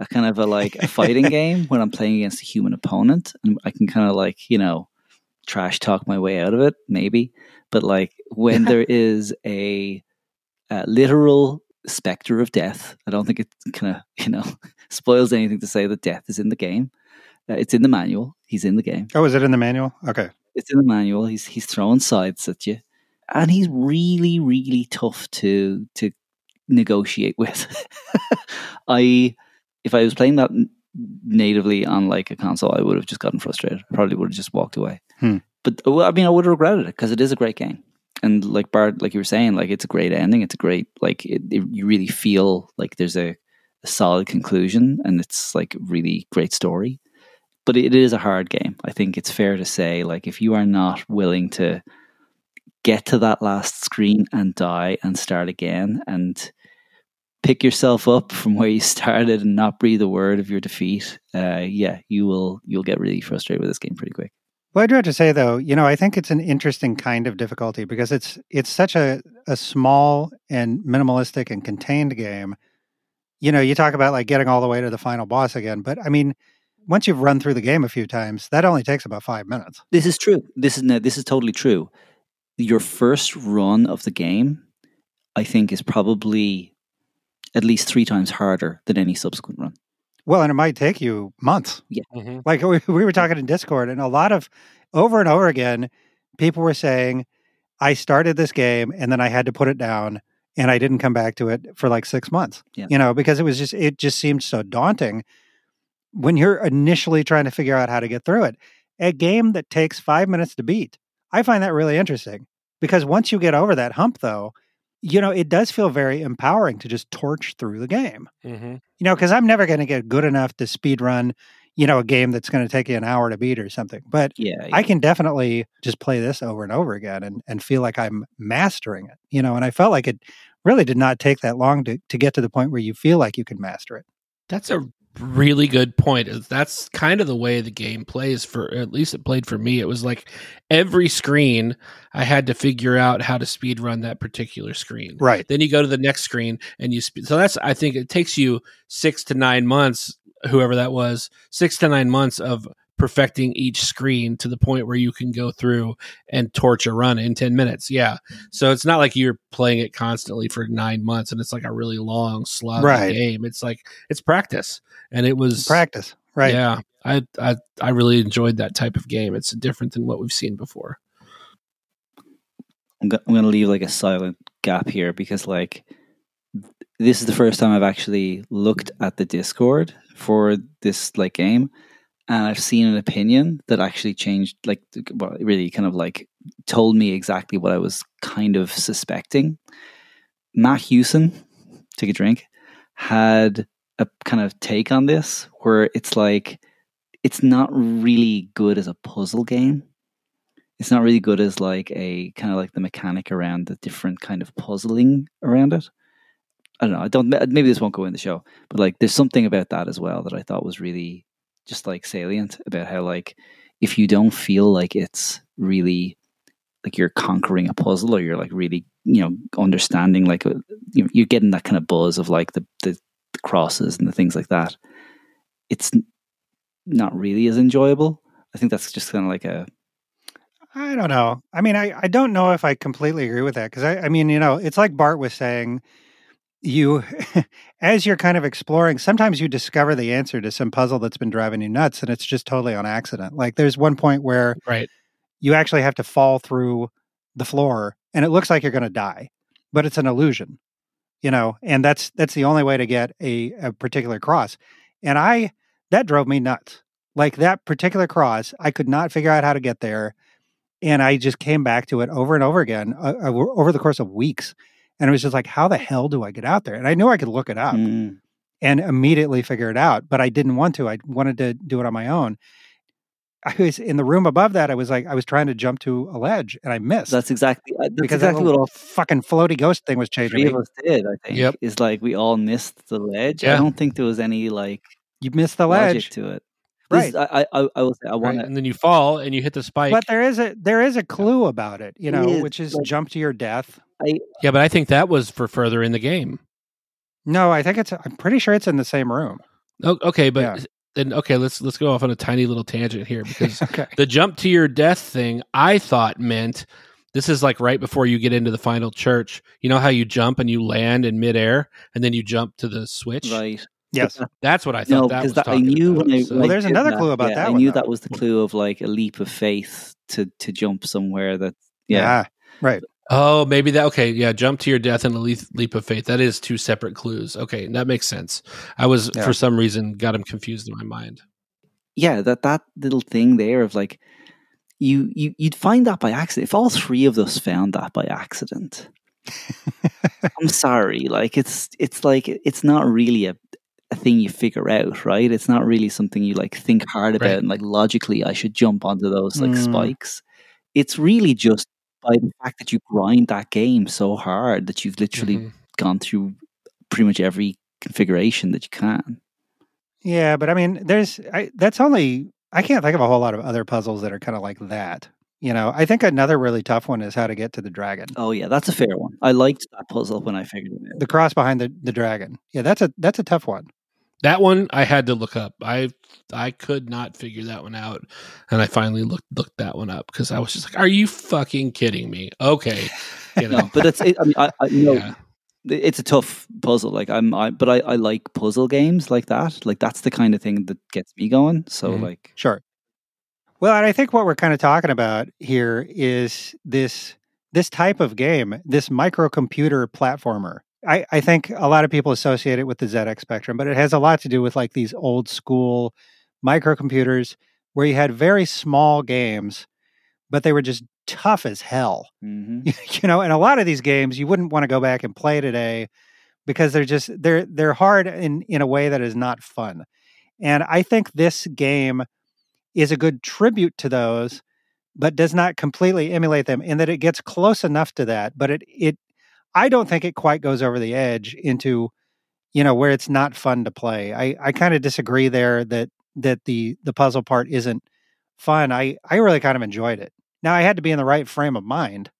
a kind of a like a fighting game when I'm playing against a human opponent and I can kind of like, you know, trash talk my way out of it, maybe. But like when there is a, a literal specter of death, I don't think it kind of, you know, spoils anything to say that death is in the game. Uh, it's in the manual. He's in the game. Oh, is it in the manual? Okay. It's in the manual. He's he's throwing sides at you, and he's really really tough to to negotiate with. I if I was playing that natively on like a console, I would have just gotten frustrated. I probably would have just walked away. Hmm. But uh, I mean, I would have regretted it because it is a great game. And like Bart, like you were saying, like it's a great ending. It's a great like it, it, you really feel like there's a, a solid conclusion, and it's like really great story. But it is a hard game. I think it's fair to say, like if you are not willing to get to that last screen and die and start again and pick yourself up from where you started and not breathe a word of your defeat, uh, yeah, you will you'll get really frustrated with this game pretty quick. Well, I do have to say though, you know, I think it's an interesting kind of difficulty because it's it's such a, a small and minimalistic and contained game. You know, you talk about like getting all the way to the final boss again, but I mean, once you've run through the game a few times, that only takes about five minutes. This is true. This is no, this is totally true. Your first run of the game, I think, is probably at least three times harder than any subsequent run. Well, and it might take you months. Mhm. Like we, we were talking in Discord, and a lot of over and over again, people were saying, I started this game and then I had to put it down and I didn't come back to it for like six months. Yeah. You know, because it was just, it just seemed so daunting when you're initially trying to figure out how to get through it. A game that takes five minutes to beat, I find that really interesting because once you get over that hump, though, you know, it does feel very empowering to just torch through the game Mhm. you know, because I'm never going to get good enough to speed run, you know, a game that's going to take you an hour to beat or something. But Yeah, I can definitely just play this over and over again and, and feel like I'm mastering it, you know, and I felt like it really did not take that long to, to get to the point where you feel like you can master it. That's a really good point. That's kind of the way the game plays for at least it played for me. It was like every screen I had to figure out how to speed run that particular screen. Right. Then you go to the next screen and you sp- so that's I think it takes you 6 to 9 months whoever that was 6 to 9 months of perfecting each screen to the point where you can go through and torch a run in 10 minutes. Yeah. So it's not like you're playing it constantly for 9 months and it's like a really long slog Right. game. It's like it's practice. And it was Practice. Right. Yeah. I, I I really enjoyed that type of game. It's different than what we've seen before. I'm, go- I'm going to leave like a silent gap here because like this is the first time I've actually looked at the Discord for this like game, and I've seen an opinion that actually changed like well, really kind of like told me exactly what I was kind of suspecting. Matt Hewson, take a drink, had a kind of take on this where it's like it's not really good as a puzzle game it's not really good as like a kind of like the mechanic around the different kind of puzzling around it. I don't know. I don't. Maybe this won't go in the show, but like there's something about that as well that I thought was really just like salient about how like if you don't feel like it's really like you're conquering a puzzle or you're like really you know understanding like uh, you know, you're getting that kind of buzz of like the, the the crosses and the things like that. It's not really as enjoyable. I think that's just kind of like a I don't know. I mean, I, I don't know if I completely agree with that because I, I mean, you know, it's like Bart was saying, you, as you're kind of exploring, sometimes you discover the answer to some puzzle that's been driving you nuts and it's just totally on accident. Like there's one point where Right. you actually have to fall through the floor and it looks like you're going to die, but it's an illusion, you know, and that's, that's the only way to get a, a particular cross. And I, that drove me nuts. Like that particular cross, I could not figure out how to get there and I just came back to it over and over again uh, uh, over the course of weeks. And it was just like, how the hell do I get out there? And I knew I could look it up Mm. and immediately figure it out, but I didn't want to. I wanted to do it on my own. I was in the room above that. I was like, I was trying to jump to a ledge and I missed That's exactly uh, that's because that exactly what little all fucking floaty ghost thing was changing three me. of us did. I think Yep. is like we all missed the ledge. Yeah. I don't think there was any like You missed the logic ledge, to it. right? This, I, I I will say I want to. And then you fall and you hit the spike. But there is a there is a clue about it, you know, is, which is like- jump to your death. Yeah, but I think that was for further in the game. No, I think it's. I'm pretty sure it's in the same room. Oh, okay, but Yeah. then okay, let's let's go off on a tiny little tangent here because okay. the jump to your death thing I thought meant this is like right before you get into the final church. You know how you jump and you land in midair and then you jump to the switch? Right. Yes. That's what I thought No, that because was that, I knew about. when I. So- Well, there's another that, clue about yeah, that I one, knew though. that was the clue of like a leap of faith to to jump somewhere that. Yeah. Yeah. Right. Oh, maybe that. Okay, yeah. Jump to your death and a leap, leap of faith. That is two separate clues. Okay, that makes sense. I was Yeah. for some reason got them confused in my mind. yeah that that little thing there of like you you you'd find that by accident if all three of us found that by accident i'm sorry like it's it's like it's not really a, a thing you figure out right it's not really something you like think hard about Right. and like logically i should jump onto those like Mm. spikes it's really just by the fact that you grind that game so hard that you've literally Mhm. gone through pretty much every configuration that you can Yeah, but I mean, there's I, that's only I can't think of a whole lot of other puzzles that are kind of like that. You know, I think another really tough one is how to get to the dragon. oh yeah that's a fair one i liked that puzzle when i figured it out The cross behind the, the dragon. Yeah, that's a that's a tough one. That one I had to look up. I I could not figure that one out, and I finally looked looked that one up because I was just like, "Are you fucking kidding me?" Okay, you know. but it's. It, I mean, I, I you know, Yeah. it's a tough puzzle. Like I'm, I, but I, I like puzzle games like that. Like that's the kind of thing that gets me going. So Mhm. like, Sure. Well, and I think what we're kind of talking about here is this this type of game, this microcomputer platformer. I, I think a lot of people associate it with the ZX Spectrum, but it has a lot to do with like these old school microcomputers where you had very small games, but they were just tough as hell. mhm. you know, and a lot of these games you wouldn't want to go back and play today because they're just they're they're hard in in a way that is not fun. And I think this game is a good tribute to those, but does not completely emulate them in that it gets close enough to that, but it it I don't think it quite goes over the edge into you know where it's not fun to play. I I kind of disagree there that that the the puzzle part isn't fun. I I really kind of enjoyed it. Now I had to be in the right frame of mind.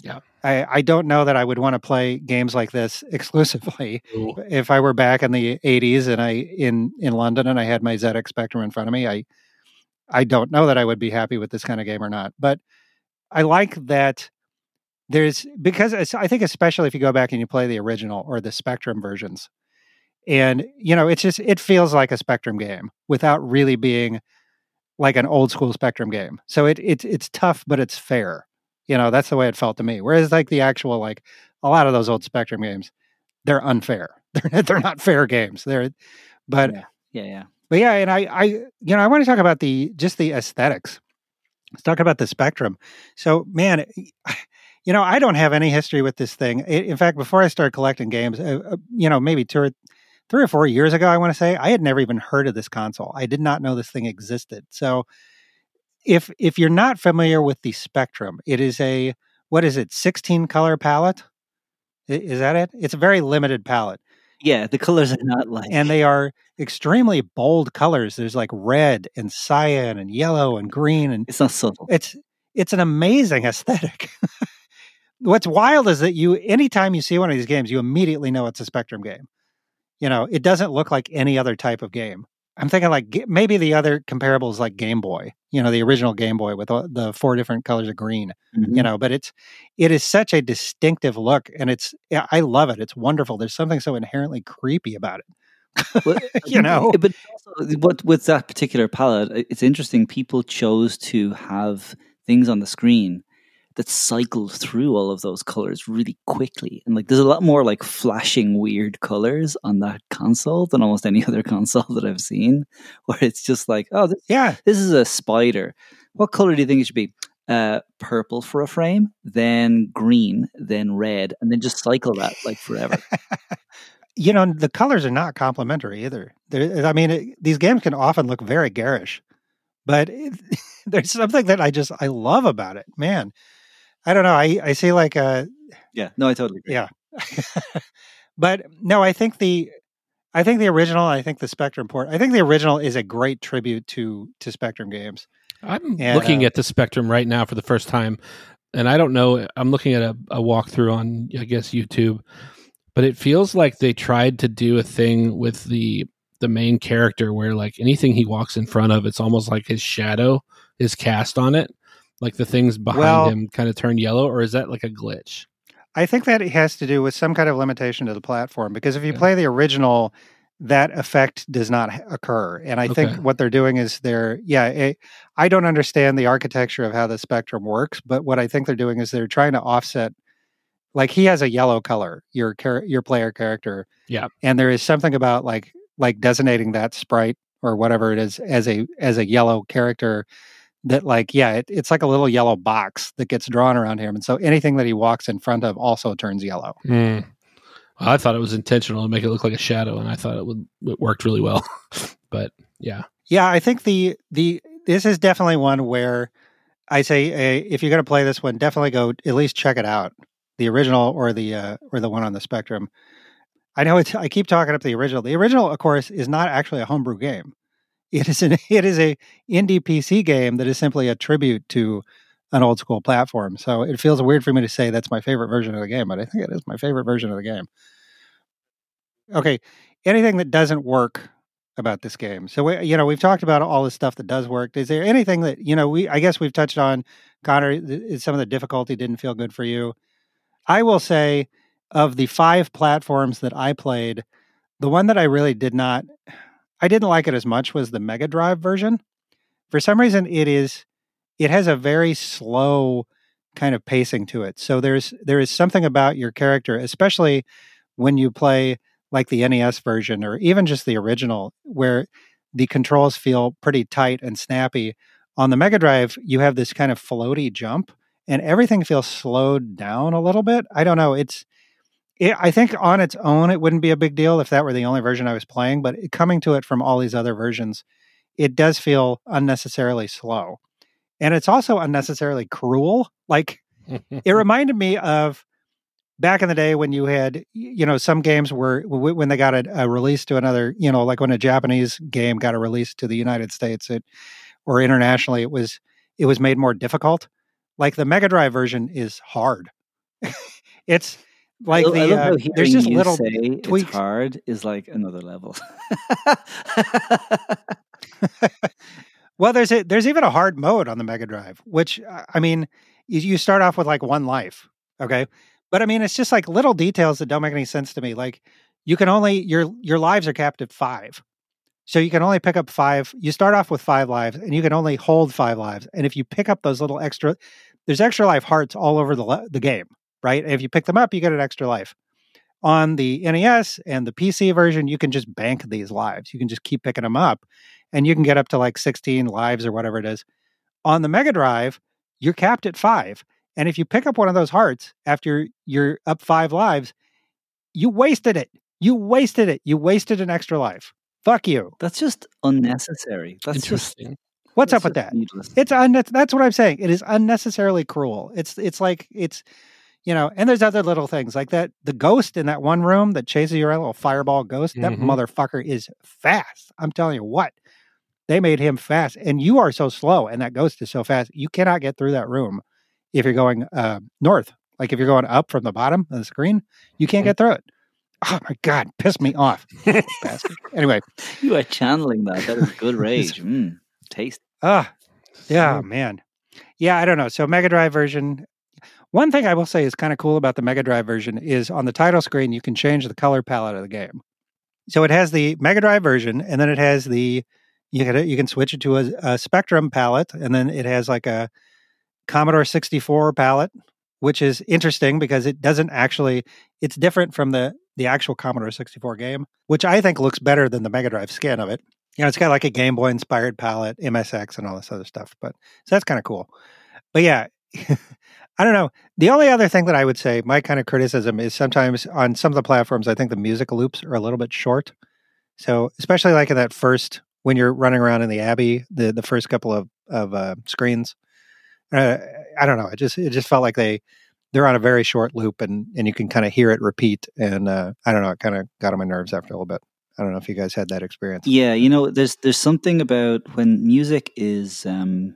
Yeah. I I don't know that I would want to play games like this exclusively Ooh. if I were back in the 80s and I in in London and I had my ZX Spectrum in front of me. I I don't know that I would be happy with this kind of game or not. But I like that there's because I think especially if you go back and you play the original or the Spectrum versions, and you know it's just it feels like a Spectrum game without really being like an old school Spectrum game. So it it's it's tough, but it's fair. You know that's the way it felt to me. Whereas like the actual like a lot of those old Spectrum games, they're unfair. They're they're not fair games. They're but yeah, yeah, yeah. but yeah, and I, I, you know, I want to talk about the just the aesthetics. Let's talk about the spectrum. So, man, you know, I don't have any history with this thing. I- In fact, before I started collecting games, uh, uh, you know, maybe two or three or four years ago, I want to say, I had never even heard of this console. I did not know this thing existed. So, if if you're not familiar with the spectrum, it is a what is it, sixteen color palette? Is that it? It's a very limited palette Yeah, the colors are not like. and they are extremely bold colors. There's like red and cyan and yellow and green, and it's not subtle. it's it's an amazing aesthetic. What's wild is that you anytime you see one of these games, you immediately know it's a Spectrum game. You know, it doesn't look like any other type of game. I'm thinking like maybe the other comparables like Game Boy, you know, the original Game Boy with the four different colors of green, Mhm. you mm-hmm. know, but it's it is such a distinctive look and it's yeah, I love it. It's wonderful. There's something so inherently creepy about it. Well, uh, You know? Eh, but also uh, what with that particular palette, it's interesting. People chose to have things on the screen that cycled through all of those colors really quickly, and like there's a lot more like flashing weird colors on that console than almost any other console that I've seen. Where it's just like, oh, this, Yeah. this is a spider. What color do you think it should be? Uh, purple for a frame, then green, then red, and then just cycle that like forever. you know, the colors are not complementary either. There, I mean, it, these games can often look very garish, but it, there's something that I just I love about it. Man, I don't know. I I see like a yeah, no, I totally agree. yeah, but no, I think the I think the original. I think the Spectrum port. I think the original is a great tribute to to Spectrum games. I'm And, looking uh, at the Spectrum right now for the first time, and I don't know. I'm looking at a, a walkthrough on, I guess, YouTube, but it feels like they tried to do a thing with the the main character where, like, anything he walks in front of, it's almost like his shadow is cast on it, like the things behind Well- him kind of turn yellow, or is that like a glitch? I think that it has to do with some kind of limitation to the platform because if you Yeah. play the original, that effect does not occur. And I think what they're doing is they're, yeah, it, I don't understand the architecture of how the spectrum works, but what I think they're doing is they're trying to offset. Like he has a yellow color, your char- your player character, Yeah. and there is something about like like designating that sprite or whatever it is as a as a yellow character that like yeah it, it's like a little yellow box that gets drawn around him and so anything that he walks in front of also turns yellow. Mm. I thought it was intentional to make it look like a shadow, and I thought it would it worked really well. but yeah, yeah i think the the this is definitely one where i say uh, if you're going to play this one definitely go at least check it out the original or the uh, or the one on the spectrum. I know it's i keep talking up the original. The original of course is not actually a homebrew game it is an it is a indie pc game that is simply a tribute to an old school platform. So it feels weird for me to say that's my favorite version of the game but i think it is my favorite version of the game. Okay anything that doesn't work about this game? So we, you know we've talked about all the stuff that does work. Is there anything that you know we i guess we've touched on connor th- some of the difficulty didn't feel good for you. I will say of the five platforms that i played the one that i really did not i didn't like it as much was the mega drive version. For some reason it is it has a very slow kind of pacing to it. So there's there is something about your character especially when you play like the NES version or even just the original where the controls feel pretty tight and snappy. On the Mega Drive you have this kind of floaty jump and everything feels slowed down a little bit. I don't know it's it, I think on its own it wouldn't be a big deal if that were the only version I was playing, but coming to it from all these other versions, it does feel unnecessarily slow. And it's also unnecessarily cruel. Like it reminded me of back in the day when you had you know some games were when they got a, a release to another you know like when a japanese game got a release to the united states it or internationally it was it was made more difficult like the mega drive version is hard it's like I the uh, there's just little tweaks. It's hard is like another level. Well, there's a, there's even a hard mode on the Mega Drive, which uh, I mean, you, you start off with like one life, okay, but I mean, it's just like little details that don't make any sense to me. Like you can only your your lives are capped at five, so you can only pick up five. You start off with five lives, and you can only hold five lives. And if you pick up those little extra, there's extra life hearts all over the the game, right? If you pick them up, you get an extra life. On the NES and the PC version, you can just bank these lives. You can just keep picking them up and you can get up to like 16 lives or whatever it is. On the Mega Drive, you're capped at five. And if you pick up one of those hearts after you're up five lives, you wasted it. You wasted it. You wasted an extra life. Fuck you. That's just unnecessary. That's just Interesting. What's that's up with that? needless. It's unne- that's what I'm saying. It is unnecessarily cruel. It's it's like it's you know, and there's other little things like that. The ghost in that one room that chases you around, little fireball ghost. That Mhm. motherfucker is fast. I'm telling you what. They made him fast, and you are so slow, and that ghost is so fast. You cannot get through that room if you're going uh, north. Like if you're going up from the bottom of the screen, you can't Mhm. get through it. Oh my god, piss me off. Anyway, You are channeling that. That is good rage. Mm, taste. ah, yeah, man, yeah. I don't know. So Mega Drive version. One thing I will say is kind of cool about the Mega Drive version is on the title screen you can change the color palette of the game. So it has the Mega Drive version, and then it has the you can you can switch it to a, a Spectrum palette, and then it has like a Commodore 64 palette, which is interesting because it doesn't actually it's different from the the actual Commodore 64 game, which I think looks better than the Mega Drive skin of it. You know, it's got like a Game Boy inspired palette, MSX, and all this other stuff. But so that's kind of cool. But yeah, I don't know. The only other thing that I would say, my kind of criticism is sometimes on some of the platforms, I think the music loops are a little bit short. So especially like in that first when you're running around in the Abbey, the the first couple of of uh, screens, uh, I don't know. It just it just felt like they they're on a very short loop, and and you can kind of hear it repeat, and uh, I don't know. It kind of got on my nerves after a little bit. I don't know if you guys had that experience. Yeah, you know, there's there's something about when music is um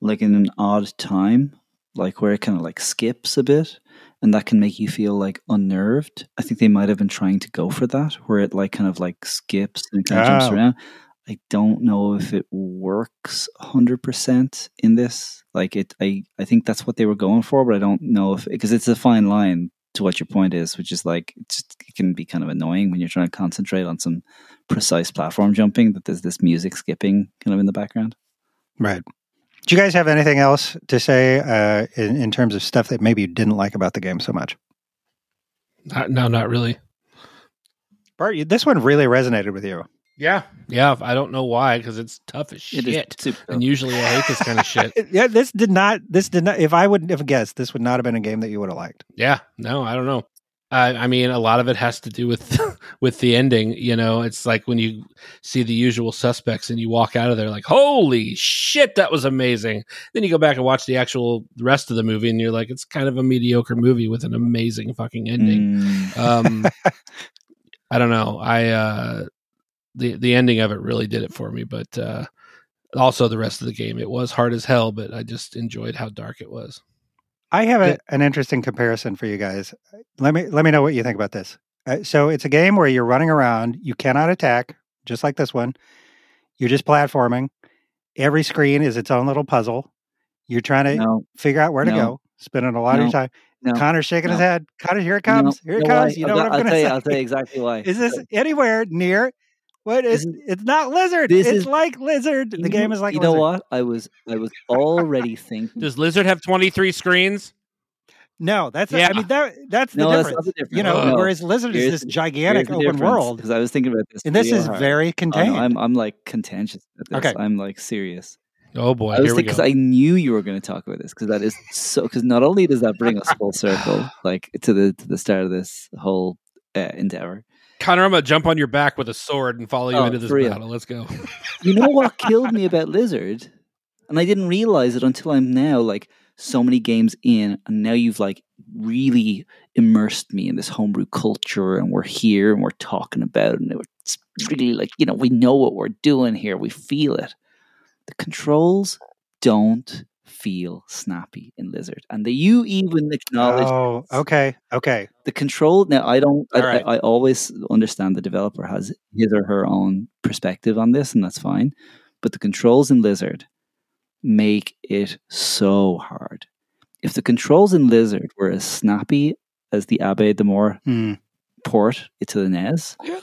like in an odd time, like where it kind of like skips a bit, and that can make you feel like unnerved. I think they might have been trying to go for that, where it like kind of like skips and kind of jumps Oh. around. I don't know if it works hundred percent in this. Like it, I I think that's what they were going for, but I don't know if because it's a fine line to what your point is, which is like it's just, it can be kind of annoying when you're trying to concentrate on some precise platform jumping that there's this music skipping kind of in the background. Right. Do you guys have anything else to say uh, in, in terms of stuff that maybe you didn't like about the game so much? Not, no, not really. Bart, you, this one really resonated with you. Yeah, yeah. I don't know why because it's tough as It is shit. super And usually I hate this kind of shit. Yeah, this did not. This did not. If I would have guessed, this would not have been a game that you would have liked. Yeah, no, I don't know. I I mean, a lot of it has to do with with the ending. You know, it's like when you see the usual suspects and you walk out of there like, "Holy shit, that was amazing!" Then you go back and watch the actual rest of the movie, and you're like, "It's kind of a mediocre movie with an amazing fucking ending." Mm, Um, I don't know. I uh, the the ending of it really did it for me, but uh, also the rest of the game. It was hard as hell, but I just enjoyed how dark it was. I have a, an interesting comparison for you guys. Let me let me know what you think about this. Uh, so it's a game where you're running around. You cannot attack, just like this one. You're just platforming. Every screen is its own little puzzle. You're trying to no, figure out where to go. Spending a lot of your time. no. Connor's shaking his head. Connor, here it no, comes. here it no, comes. You know I'll, what I'm going to say? I'll tell you exactly why. Is this anywhere near? What is? This It's not lizard. this it's is- like lizard. The You game is like you lizard. know what? I was I was already thinking. Does Lizard have 23 screens? No, that's Yeah. I mean that that's the no, that's difference. not the difference. You know, No. whereas lizard is this the- gigantic open world, because I was thinking about this. and this is hard. very Oh, no, contained. I'm I'm like contentious about this. Okay. I'm like serious. Oh boy, I was here we thinking because. I knew you were going to talk about this because that is so. Because not only does that bring us full circle, like to the to the start of this whole uh, endeavor. Connor, I'm gonna jump on your back with a sword and follow you Oh, into this real. battle. Let's go. You know what killed me about Lizard, and I didn't realize it until I'm now like so many games in, and now you've like really immersed me in this homebrew culture, and we're here and we're talking about it, and it's really like you know we know what we're doing here, we feel it. The controls don't feel snappy in Lizard, and the you even acknowledge oh, okay, okay. the control now i don't I, All right. I, I always understand the developer has his or her own perspective on this and that's fine but the controls in lizard make it so hard if the controls in lizard were as snappy as the Abbaye des Morts Hmm. port to the nes Yeah.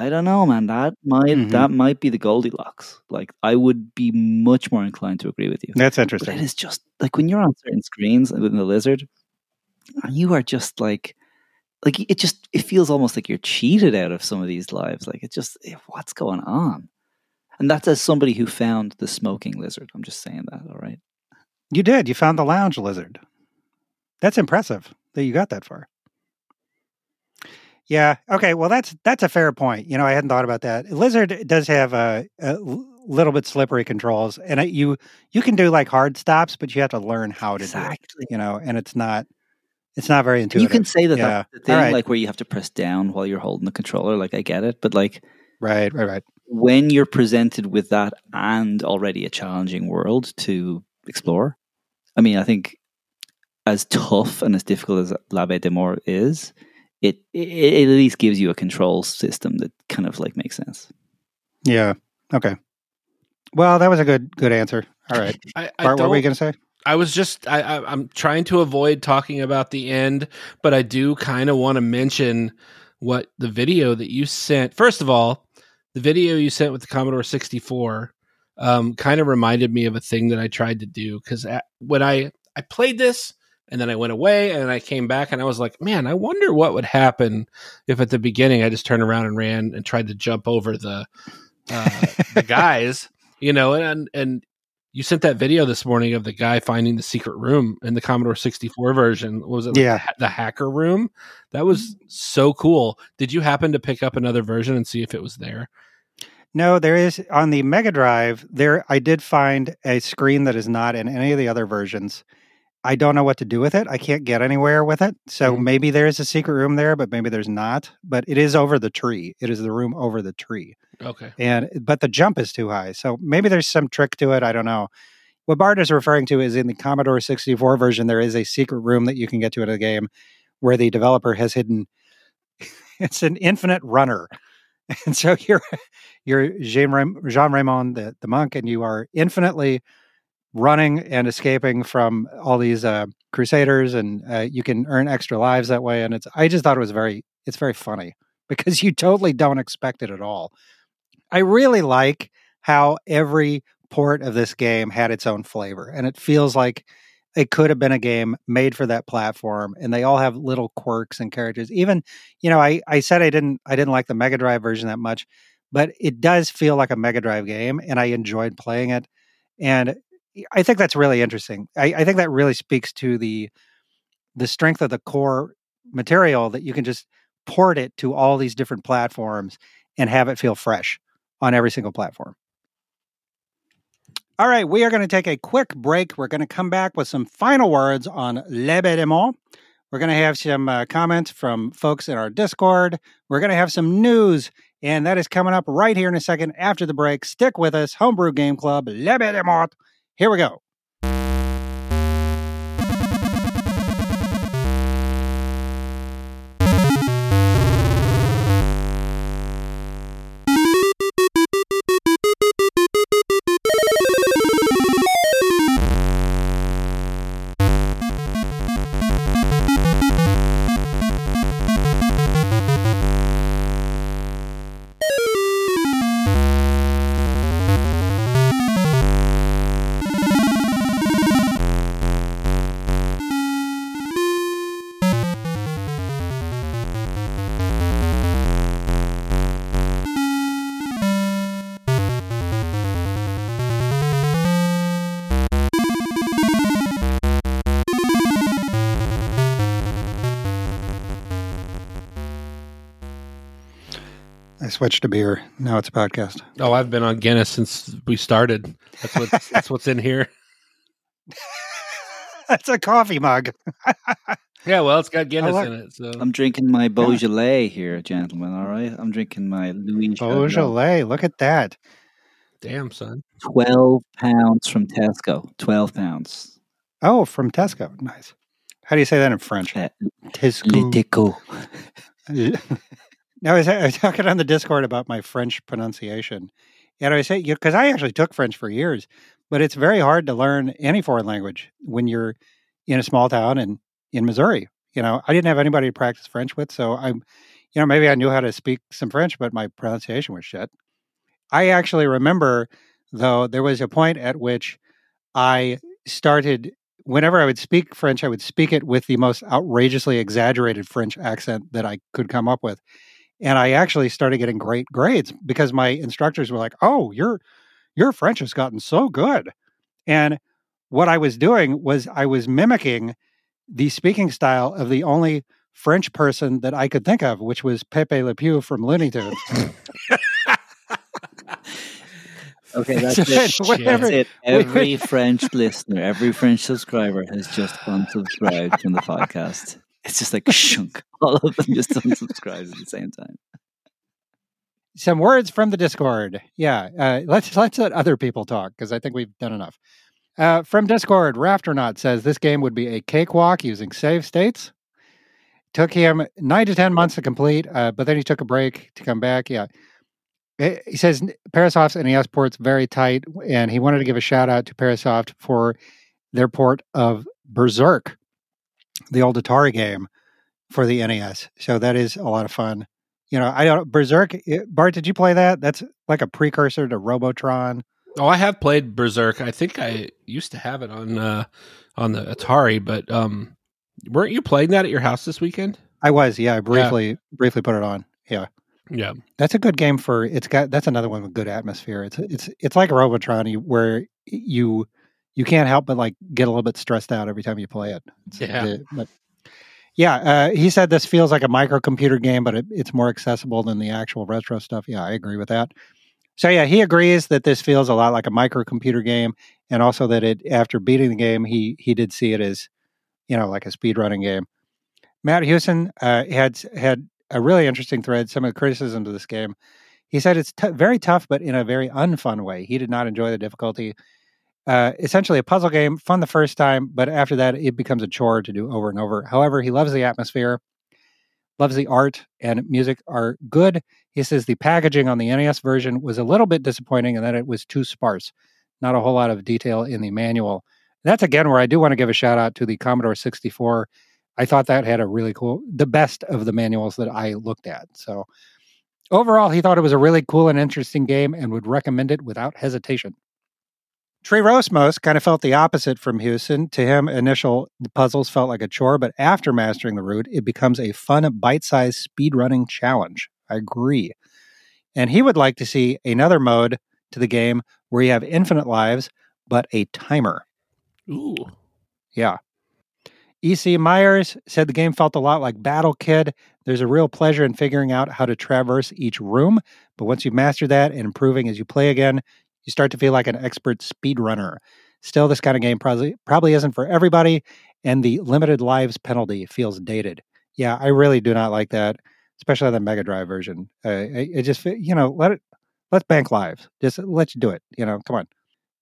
I don't know man that might Mhm. that might be the goldilocks like i would be much more inclined to agree with you That's but interesting. it is just like when you're on certain screens within the lizard, and you are just like, like it just it feels almost like you're cheated out of some of these lives. Like it just eh, what's going on, and that's as somebody who found the smoking lizard. I'm just saying that. All right. You did. You found the lounge lizard. That's impressive that you got that far. Yeah. Okay. Well, that's that's a fair point. You know, I hadn't thought about that. Lizard does have a little bit slippery controls, and it, you you can do like hard stops, but you have to learn how to do it. Exactly. You know, and it's not it's not very intuitive. You can say that Yeah. that's the thing, right. like where you have to press down while you're holding the controller. Like I get it, but like right, right, right. when you're presented with that and already a challenging world to explore, I mean, I think as tough and as difficult as L'Abbaye des Morts is, it, it it at least gives you a control system that kind of like makes sense. Yeah. Okay. Well, that was a good good answer. All right. I, I Bart, what were you going to say? I was just I, I I'm trying to avoid talking about the end, but I do kind of want to mention what the video that you sent. First of all, the video you sent with the Commodore 64 um, kind of reminded me of a thing that I tried to do because when I I played this and then I went away and I came back and I was like, man, I wonder what would happen if at the beginning I just turned around and ran and tried to jump over the uh, the guys, you know, and and you sent that video this morning of the guy finding the secret room in the Commodore 64 version. What was it? like Yeah. the the hacker room. That was so cool. Did you happen to pick up another version and see if it was there? No, there is on the Mega Drive. There, I did find a screen that is not in any of the other versions. I don't know what to do with it. I can't get anywhere with it. So Mhm. maybe there is a secret room there, but maybe there's not. But it is over the tree. It is the room over the tree, Okay. and but the jump is too high. So maybe there's some trick to it. I don't know. What Bart is referring to is in the Commodore 64 version, there is a secret room that you can get to in a game where the developer has hidden. it's an infinite runner, and so you're you're Jean, Jean Raymond, the, the monk, and you are infinitely running and escaping from all these uh, crusaders, and uh, you can earn extra lives that way. And it's I just thought it was very it's very funny because you totally don't expect it at all. I really like how every port of this game had its own flavor, and it feels like it could have been a game made for that platform and they all have little quirks and characters even you know i i said i didn't i didn't like the mega drive version that much but it does feel like a mega drive game and i enjoyed playing it and i think that's really interesting i, I think that really speaks to the the strength of the core material that you can just port it to all these different platforms and have it feel fresh on every single platform all right, we are going to take a quick break. We're going to come back with some final words on L'Abbaye des Morts. We're going to have some uh, comments from folks in our Discord. We're going to have some news, and that is coming up right here in a second after the break. Stick with us, Homebrew Game Club, L'Abbaye des Morts. Here we go. Switched to beer. Now it's a podcast. Oh, I've been on Guinness since we started. That's what that's what's in here. That's a coffee mug. Yeah, well, it's got Guinness like- in it. So I'm drinking my Beaujolais here, gentlemen. All right, I'm drinking my Louis Beaujolais. Look at that. damn son. Twelve pounds from Tesco. Twelve pounds. Oh, from Tesco. Nice. How do you say that in French? Uh, Tesco. Le Teco. Now, I was, talking on the Discord about my French pronunciation. And I say, because I actually took French for years, but it's very hard to learn any foreign language when you're in a small town and in Missouri. You know, I didn't have anybody to practice French with. So I'm, you know, maybe I knew how to speak some French, but my pronunciation was shit. I actually remember, though, there was a point at which I started whenever I would speak French, I would speak it with the most outrageously exaggerated French accent that I could come up with. And I actually started getting great grades because my instructors were like, "Oh, your your French has gotten so good." And what I was doing was I was mimicking the speaking style of the only French person that I could think of, which was Pepe Le Pew from Looney Tunes. Okay, that's it. whenever- That's it. Every French listener, every French subscriber has just unsubscribed from the podcast. It's just like shunk. All of them just unsubscribed at the same time. some words from the Discord. Yeah, uh, let's let's let other people talk because I think we've done enough. Uh, from Discord, Rafternaut says this game would be a cakewalk using save states. took him nine to 10 months to complete, uh, but then he took a break to come back. Yeah. Eh, He says Parasoft's NES port's very tight, and he wanted to give a shout out to Parasoft for their port of Berserk, the old Atari game for the NES. So that is a lot of fun. You know, I don't Berserk. eh, Bart, did you play that? That's like a precursor to Robotron. Oh, I have played Berserk. I think I used to have it on uh, on the Atari, but um, weren't you playing that at your house this weekend? I was, yeah. I briefly briefly put it on. Yeah. Yeah, That's a good game for it's got that's another one with good atmosphere. It's it's it's like Robotron you- where you you can't help but like get a little bit stressed out every time you play it. It's- Yeah. but yeah, uh, he said this feels like a microcomputer game, but it, it's more accessible than the actual retro stuff. Yeah, I agree with that. So yeah, he agrees that this feels a lot like a microcomputer game, and also that it after beating the game, he he did see it as you know like a speedrunning game. Matt Houston uh, had had a really interesting thread. Some of the criticisms of this game. He said it's t- very tough, but in a very unfun way. He did not enjoy the difficulty. Uh, essentially, a puzzle game, fun the first time, but after that, it becomes a chore to do over and over. However, he loves the atmosphere, loves the art, and music are good. He says the packaging on the NES version was a little bit disappointing and that it was too sparse. Not a whole lot of detail in the manual. That's again where I do want to give a shout out to the Commodore 64. I thought that had a really cool, the best of the manuals that I looked at. So overall, he thought it was a really cool and interesting game and would recommend it without hesitation. Trey Rosmos kind of felt the opposite from Houston. To him, initial puzzles felt like a chore, but after mastering the route, it becomes a fun, bite sized speedrunning challenge. I agree. And he would like to see another mode to the game where you have infinite lives, but a timer. ooh, Yeah. E.C. Myers said the game felt a lot like Battle Kid. There's a real pleasure in figuring out how to traverse each room, but once you've mastered that and improving as you play again, you start to feel like an expert speedrunner. Still, this kind of game probably probably isn't for everybody, and the limited lives penalty feels dated. Yeah, I really do not like that, especially the Mega Drive version. Uh, it, it just you know let it let's bank lives. Just let's do it. You know, come on.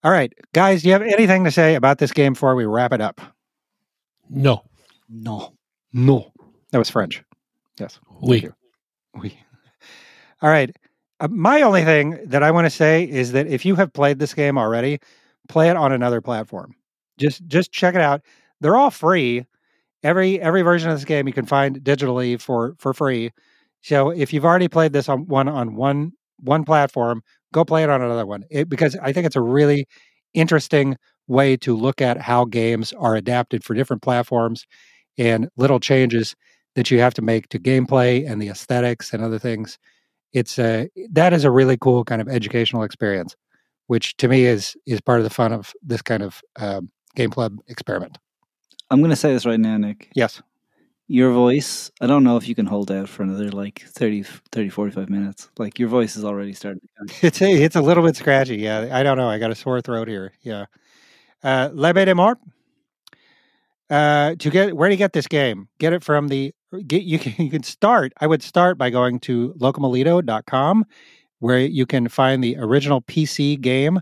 All right, guys, do you have anything to say about this game before we wrap it up? no, No. No. That was French. Yes. we. you. We. All right. Uh, my only thing that I want to say is that if you have played this game already, play it on another platform. Just just check it out. They're all free. Every every version of this game you can find digitally for for free. So if you've already played this on one on one one platform, go play it on another one. It, because I think it's a really interesting way to look at how games are adapted for different platforms and little changes that you have to make to gameplay and the aesthetics and other things. It's a that is a really cool kind of educational experience, which to me is is part of the fun of this kind of um, game club experiment. I'm going to say this right now, Nick. Yes, Your voice, I don't know if you can hold out for another like 30, 30 45 minutes. Like your voice is already starting to come. it's a, it's a little bit scratchy. Yeah, I don't know. I got a sore throat here. Yeah, uh, L'Abbaye des Morts. Uh, to get where do you get this game? Get it from the get you can you can start. I would start by going to locomalito.com where you can find the original PC game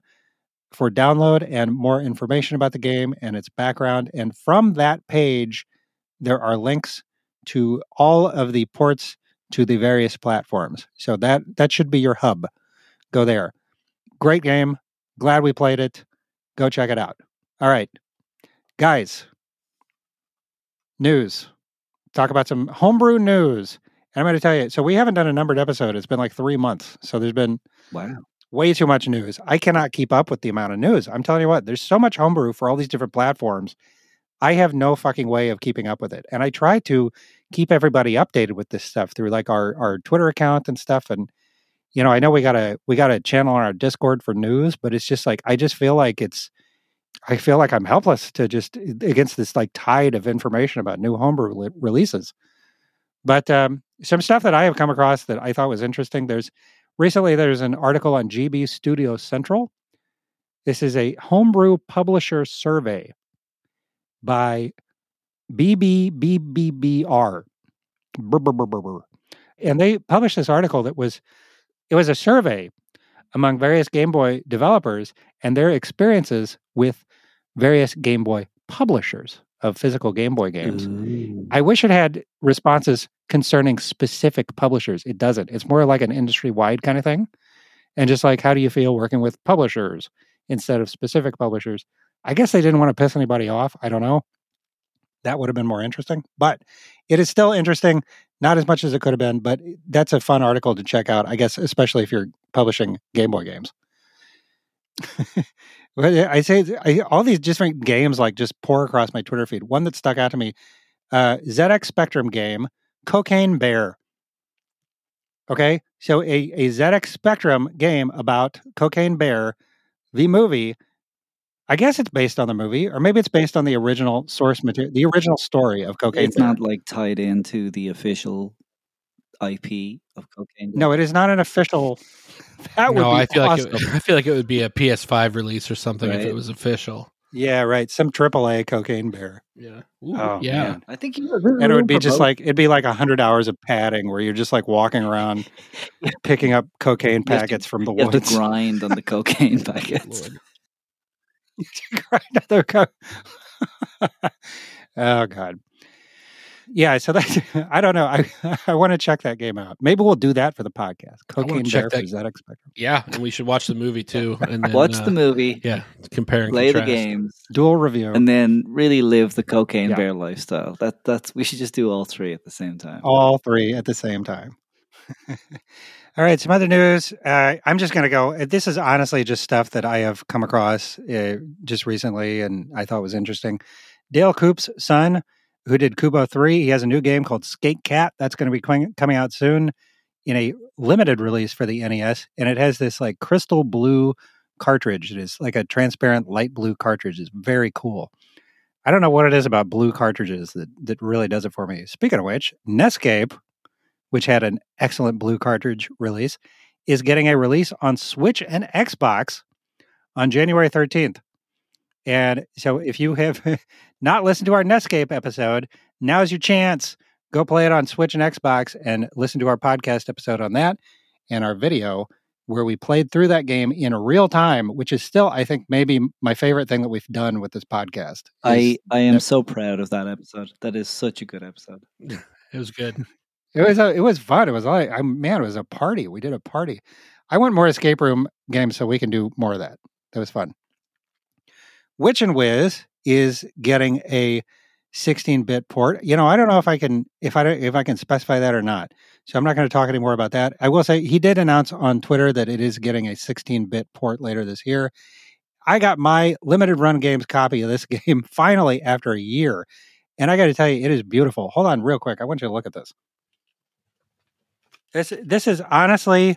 for download and more information about the game and its background. And from that page, there are links to all of the ports to the various platforms. So that that should be your hub. Go there. Great game. Glad we played it. Go check it out. All right. Guys, news. Talk about some homebrew news. And I'm going to tell you, so we haven't done a numbered episode. It's been like three months. So there's been Wow. way too much news. I cannot keep up with the amount of news. I'm telling you what, there's so much homebrew for all these different platforms. I have no fucking way of keeping up with it. And I try to keep everybody updated with this stuff through like our our Twitter account and stuff and you know, I know we got a we got a channel on our Discord for news, but it's just like I just feel like it's I feel like I'm helpless to just against this like tide of information about new homebrew releases. But um, some stuff that I have come across that I thought was interesting. There's recently there's an article on GB Studio Central. This is a homebrew publisher survey by BBBBBR. Brr, brr, brr. And they published this article that was it was a survey among various Game Boy developers and their experiences with various Game Boy publishers. of physical Game Boy games. Ooh. I wish it had responses concerning specific publishers. It doesn't. It's more like an industry wide kind of thing. And just like, how do you feel working with publishers instead of specific publishers? I guess they didn't want to piss anybody off. I don't know. That would have been more interesting, but it is still interesting. Not as much as it could have been, but that's a fun article to check out, I guess, especially if you're publishing Game Boy games. I say I, all these different games like just pour across my Twitter feed. One that stuck out to me, uh, ZX Spectrum game, Cocaine Bear. Okay, so a, a ZX Spectrum game about Cocaine Bear, the movie. I guess it's based on the movie, or maybe it's based on the original source material, the original story of Cocaine It's Bear. not like tied into the official IP of cocaine. no, it is not an official. That would no, be I feel awesome. like it, I feel like it would be a PS5 release or something if it was official. yeah, right. Some AAA Cocaine Bear. Yeah. Oh, yeah. man. I think you and it would be just like it'd be like a hundred hours of padding where you're just like walking around picking up cocaine You have to- packets from the you have to woods. grind on the cocaine oh, packets. Lord. Grind other co- oh god. Yeah, so that's I don't know. I I want to check that game out. Maybe we'll do that for the podcast. Cocaine check Bear for that- ZX Spectrum. Yeah, and we should watch the movie too. And then, Watch uh, the movie, Yeah, compare and play the contrast. games, Dual review. and then really live the cocaine Yeah. bear lifestyle. That that's we should just do all three at the same time. all three at the same time. all right, some other news. Uh, I'm just going to go. This is honestly just stuff that I have come across uh, just recently and I thought was interesting. Dale Coop's son, who did Kubo 3, he has a new game called Skate Cat. That's going to be coming coming out soon in a limited release for the NES. And it has this like crystal blue cartridge. It is like a transparent light blue cartridge. It's very cool. I don't know what it is about blue cartridges that, that really does it for me. Speaking of which, Nescape, which had an excellent blue cartridge release, is getting a release on Switch and Xbox on January 13th. And so if you have not listened to our Nescape episode, now's your chance. Go play it on Switch and Xbox and listen to our podcast episode on that and our video where we played through that game in real time, which is still, I think, maybe my favorite thing that we've done with this podcast. I I am Yep. so proud of that episode. That is such a good episode. It was good. It was a, it was fun. It was like I man, it was a party. We did a party. I want more escape room games so we can do more of that. That was fun. Witch and Whiz is getting a 16-bit port. You know, I don't know if I can if I don't- if I can specify that or not. So I'm not going to talk anymore about that. I will say he did announce on Twitter that it is getting a 16-bit port later this year. I got my limited run games copy of this game finally after a year. And I got to tell you, it is beautiful. Hold on, real quick. I want you to look at this. This this is honestly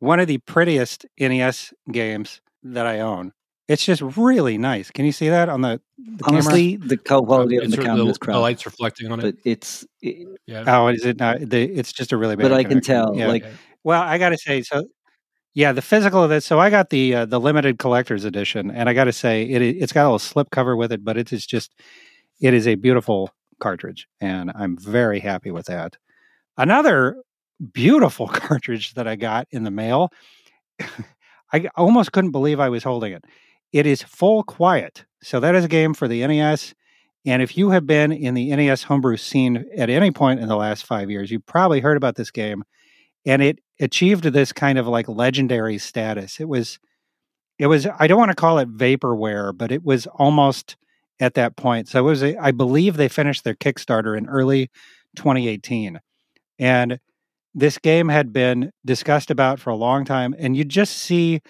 one of the prettiest NES games that I own. It's just really nice. Can you see that on the, the camera? Honestly, the co- quality of the sort of camera the, is crap, the lights reflecting on it. but it's. It, yeah. Oh, is it not? The, it's just a really bad. but I can tell, Yeah. like Okay. Well, I got to say, so yeah, the physical of this. So I got the uh, the limited collector's edition, and I got to say, it it's got a little slip cover with it, but it is just it is a beautiful cartridge, and I'm very happy with that. Another beautiful cartridge that I got in the mail. I almost couldn't believe I was holding it. It is Full Quiet. So that is a game for the NES. And if you have been in the NES homebrew scene at any point in the last five years, you've probably heard about this game. And it achieved this kind of like legendary status. It was, it was, I don't want to call it vaporware, but it was almost at that point. So it was, a, I believe they finished their Kickstarter in early 2018. And this game had been discussed about for a long time. And you just see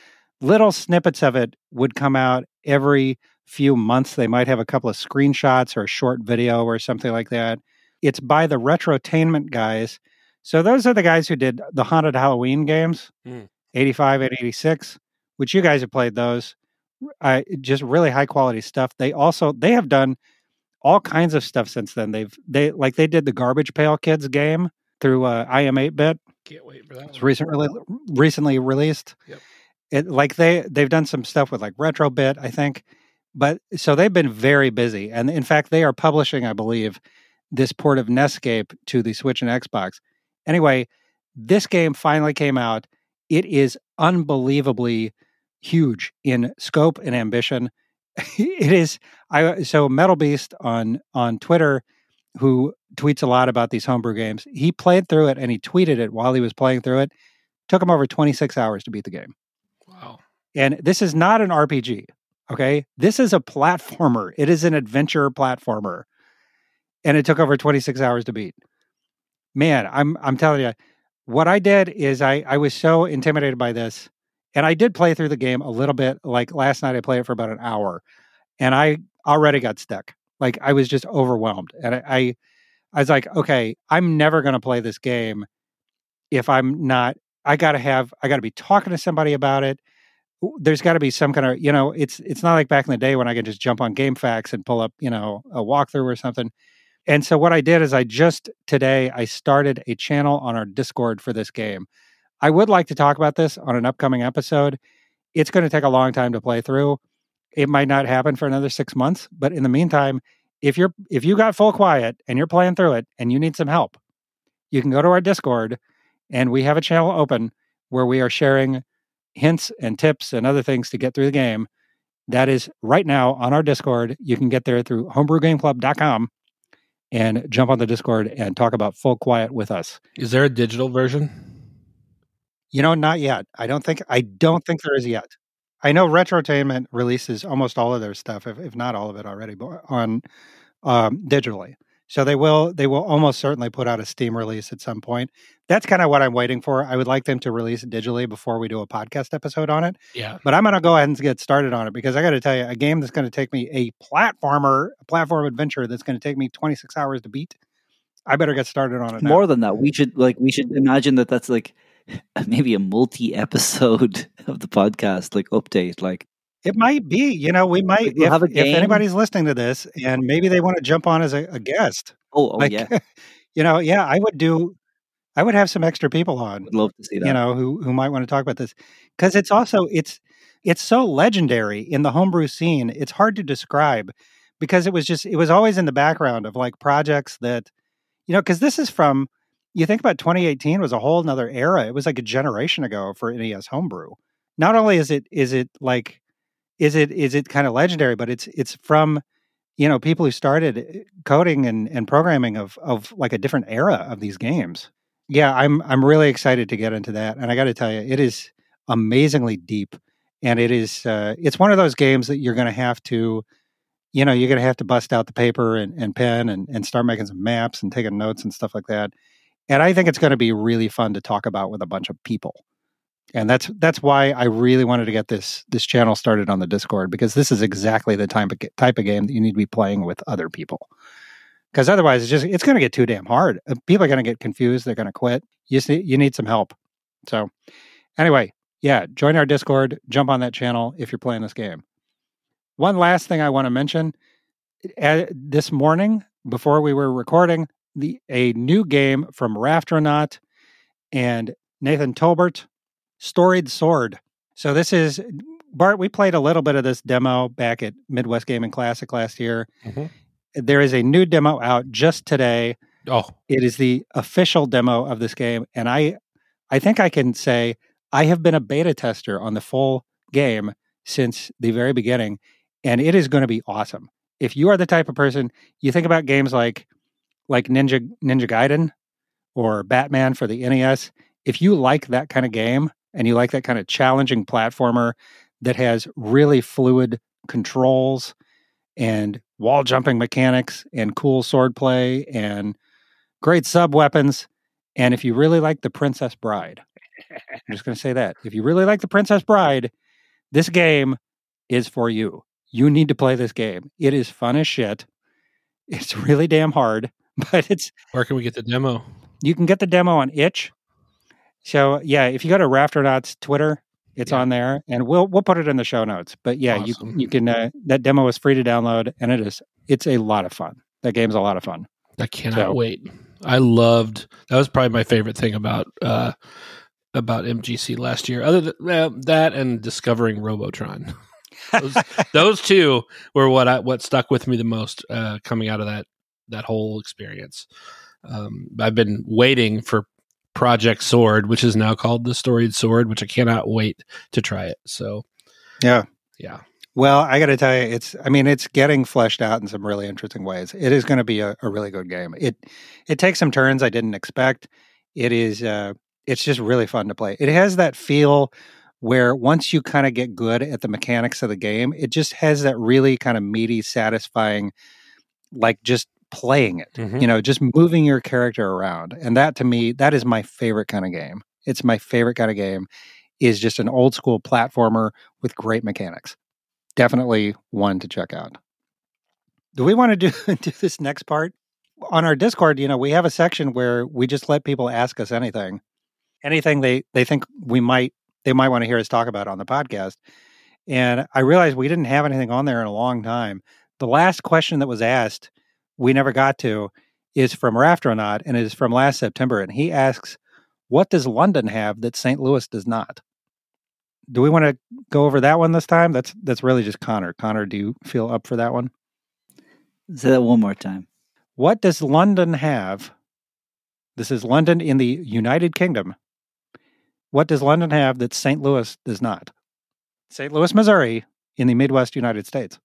little snippets of it would come out every few months. They might have a couple of screenshots or a short video or something like that. It's by the Retrotainment guys. So those are the guys who did the Haunted Halloween games, Mm. 85 and 86, which you guys have played those. Uh, just really high quality stuff. They also they have done all kinds of stuff since then. They've they like they did the Garbage Pail Kids game through uh, iam8bit. Can't wait for that. It's recently recently released. Yep. It like they they've done some stuff with like Retrobit, I think. But so they've been very busy, and in fact, they are publishing, I believe, this port of Nescape to the Switch and Xbox. Anyway, this game finally came out. It is unbelievably huge in scope and ambition. it is I so Metal Beast on on Twitter who tweets a lot about these homebrew games. He played through it and he tweeted it while he was playing through it. Took him over 26 hours to beat the game. Wow. And this is not an RPG. Okay. This is a platformer. It is an adventure platformer. And it took over 26 hours to beat. Man, I'm I'm telling you, what I did is I I was so intimidated by this. And I did play through the game a little bit. Like last night I played it for about an hour. And I already got stuck. Like I was just overwhelmed. And I I, I was like, okay, I'm never gonna play this game if I'm not I gotta have I gotta be talking to somebody about it there's got to be some kind of you know it's it's not like back in the day when i could just jump on GameFAQs and pull up you know a walkthrough or something and so what i did is i just today i started a channel on our discord for this game i would like to talk about this on an upcoming episode it's going to take a long time to play through it might not happen for another six months but in the meantime if you're if you got full quiet and you're playing through it and you need some help you can go to our discord and we have a channel open where we are sharing hints and tips and other things to get through the game. That is right now on our Discord. You can get there through homebrewgameclub.com and jump on the Discord and talk about full quiet with us. Is there a digital version? You know, not yet. I don't think I don't think there is yet. I know Retrotainment releases almost all of their stuff, if, if not all of it already, but on um, digitally. So they will they will almost certainly put out a Steam release at some point. That's kind of what I'm waiting for. I would like them to release it digitally before we do a podcast episode on it. Yeah. But I'm going to go ahead and get started on it because I got to tell you, a game that's going to take me a platformer, a platform adventure that's going to take me 26 hours to beat. I better get started on it. Now. More than that, we should like we should imagine that that's like maybe a multi-episode of the podcast, like update, like it might be. You know, we might We'll if, have a if anybody's listening to this and maybe they want to jump on as a, a guest. oh, oh like, yeah, you know, yeah, I would do. I would have some extra people on. would love to see that. you know who who might want to talk about this because it's also it's it's so legendary in the homebrew scene it's hard to describe because it was just it was always in the background of like projects that you know because this is from you think about 2018 was a whole nother era it was like a generation ago for nes homebrew not only is it is it like is it is it kind of legendary but it's it's from you know people who started eh, coding and, and programming of of like a different era of these games. Yeah i'm i'm really excited to get into that and i got to tell you it is amazingly deep and it is uh, it's one of those games that you're going to have to you know you're going to have to bust out the paper and, and pen and, and start making some maps and taking notes and stuff like that and i think it's going to be really fun to talk about with a bunch of people and that's that's why i really wanted to get this this channel started on the discord because this is exactly the type of, type of game that you need to be playing with other people. Because otherwise it's just it's going to get too damn hard. Uh, people are going to get confused they're going to quit. You see, you need some help. So anyway yeah join our discord jump on that channel if you're playing this game. One last thing i want to mention this morning before we were recording the a new game from raftronaut and nathan tolbert storied sword. So this is bart we played a little bit of this demo back at midwest gaming classic last year. Mhm. there is a new demo out just today. Oh, it is the official demo of this game and i i think i can say i have been a beta tester on the full game since the very beginning and it is going to be awesome. If you are the type of person you think about games like like ninja ninja gaiden or batman for the nes if you like that kind of game and you like that kind of challenging platformer that has really fluid controls and wall jumping mechanics and cool swordplay and great sub weapons. And if you really like the Princess Bride, I'm just going to say that. If you really like the Princess Bride, this game is for you. You need to play this game. It is fun as shit. It's really damn hard, but it's where can we get the demo? you can get the demo on itch. So yeah, if you go to Raftronauts Twitter, it's Yeah. on there, and we'll we'll put it in the show notes. But yeah, Awesome. you you can uh, that demo is free to download, and it is it's a lot of fun. That game's a lot of fun. I cannot So- wait. I loved that was probably my favorite thing about uh about MGC last year. Other than well, that and discovering Robotron. Those, those two were what I what stuck with me the most uh coming out of that that whole experience. Um I've been waiting for Project Sword, which is now called the Storied Sword, which I cannot wait to try it. So Yeah. yeah. Well, I got to tell you, it's. I mean, it's getting fleshed out in some really interesting ways. It is going to be a, a really good game. It it takes some turns I didn't expect. It is. Uh, it's just really fun to play. It has that feel where once you kind of get good at the mechanics of the game, it just has that really kind of meaty, satisfying, like just playing it. Mhm. You know, just moving your character around, and that to me, that is my favorite kind of game. It's my favorite kind of game. Is just an old school platformer with great mechanics definitely one to check out. Do we want to do do this next part? On our Discord, you know, we have a section where we just let people ask us anything. Anything they they think we might they might want to hear us talk about on the podcast. And I realized we didn't have anything on there in a long time. The last question that was asked, we never got to, is from Raftronaut and it is from last September. And he asks, What does London have that St. Louis does not? Do we want to go over that one this time? That's that's really just Connor. Connor, do you feel up for that one? Say that one more time. What does London have? This is London in the United Kingdom. What does London have that St. Louis does not? St. Louis, Missouri, in the Midwest United States.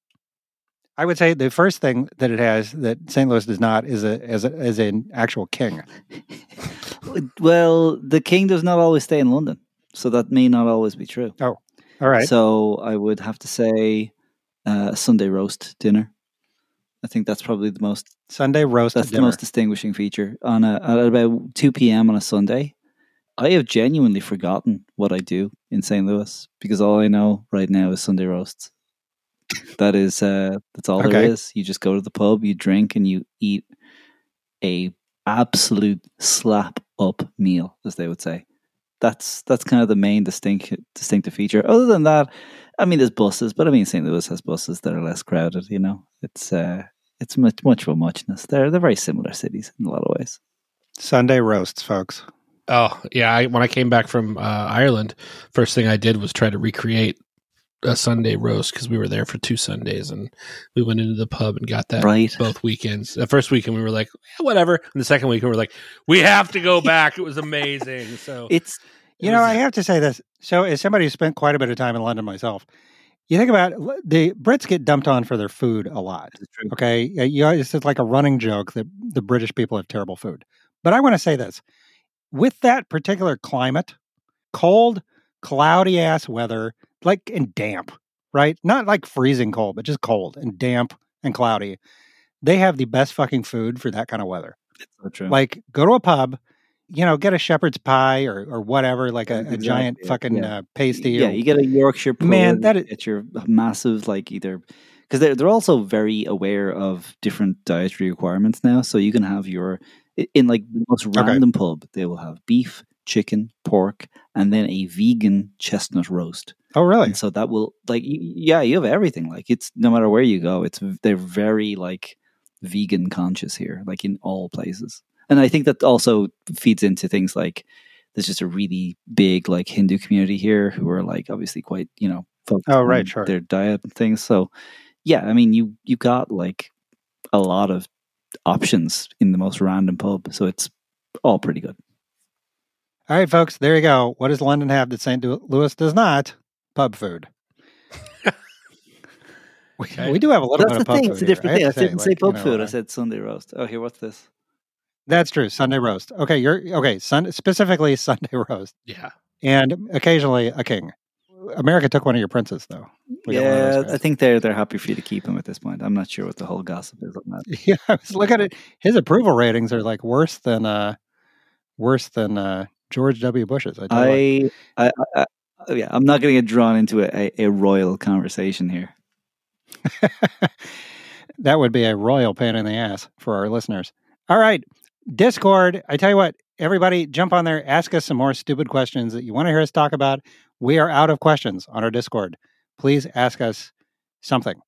I would say the first thing that it has that St. Louis does not is a as a, is an actual king. Well, the king does not always stay in London, so that may not always be true. Oh, all right. So I would have to say uh, Sunday roast dinner. I think that's probably the most Sunday roast that's the most distinguishing feature on a at about two p.m. on a Sunday. I have genuinely forgotten what I do in St. Louis because all I know right now is Sunday roasts. That is uh, that's all there Okay. is. You just go to the pub, you drink, and you eat a absolute slap up meal, as they would say. That's that's kind of the main distinct distinctive feature. Other than that, I mean, there's buses, but I mean, St. Louis has buses that are less crowded. You know, it's uh, it's much much of a muchness. They're they're very similar cities in a lot of ways. Sunday roasts, folks. Oh yeah, I, when I came back from uh, Ireland, first thing I did was try to recreate a Sunday roast because we were there for two Sundays and we went into the pub and got that Right. both weekends. The first weekend we were like, "Eh, whatever, and the second weekend we were like, we have to go back. It was amazing. So It's it You know, was- I have to say this. So, as somebody who spent quite a bit of time in London myself, you think about it, the Brits get dumped on for their food a lot. Okay, you know, it's like a running joke that the British people have terrible food. But I want to say this: with that particular climate, cold, cloudy ass weather, like and damp, right? Not like freezing cold, but just cold and damp and cloudy. They have the best fucking food for that kind of weather. It's so true. Like, go to a pub, you know, get a shepherd's pie or or whatever, like a, a giant fucking yeah. uh, pasty. yeah, or, you get a Yorkshire pudding. Man, that is- get your massive like either because they're they're also very aware of different dietary requirements now. So you can have your in like the most Okay. random pub, they will have beef, chicken, pork, and then a vegan chestnut roast. oh, really? And so that will like yeah, you have everything. Like it's no matter where you go, it's they're very like vegan conscious here, like in all places. And I think that also feeds into things like there's just a really big like Hindu community here who are like obviously quite you know focused Oh, right, on sure. their diet and things. So yeah, I mean you you got like a lot of options in the most random pub, so it's all pretty good. All right, folks, there you go. What does London have that St. Louis does not? Pub food. we, Okay. we do have a little That's bit the of pub thing. food. It's a different have thing. I to say, didn't say like, you pub know, food. I said Sunday roast. Oh, here, what's this? That's true. Sunday roast. Okay, you're okay. Sun, specifically Sunday roast, yeah, and occasionally a king. America took one of your princes, though. We got one of those Yeah. I think they're they're happy for you to keep him at this point. I'm not sure what the whole gossip is on that. Yeah, I was looking at his approval ratings are like worse than uh worse than uh George W. Bush's. I, tell you what. I, I, I, I oh, yeah, I'm not going to get drawn into a, a, a royal conversation here. that would be a royal pain in the ass for our listeners. All right, Discord. I tell you what, everybody, jump on there. Ask us some more stupid questions that you want to hear us talk about. We are out of questions on our Discord. Please ask us something.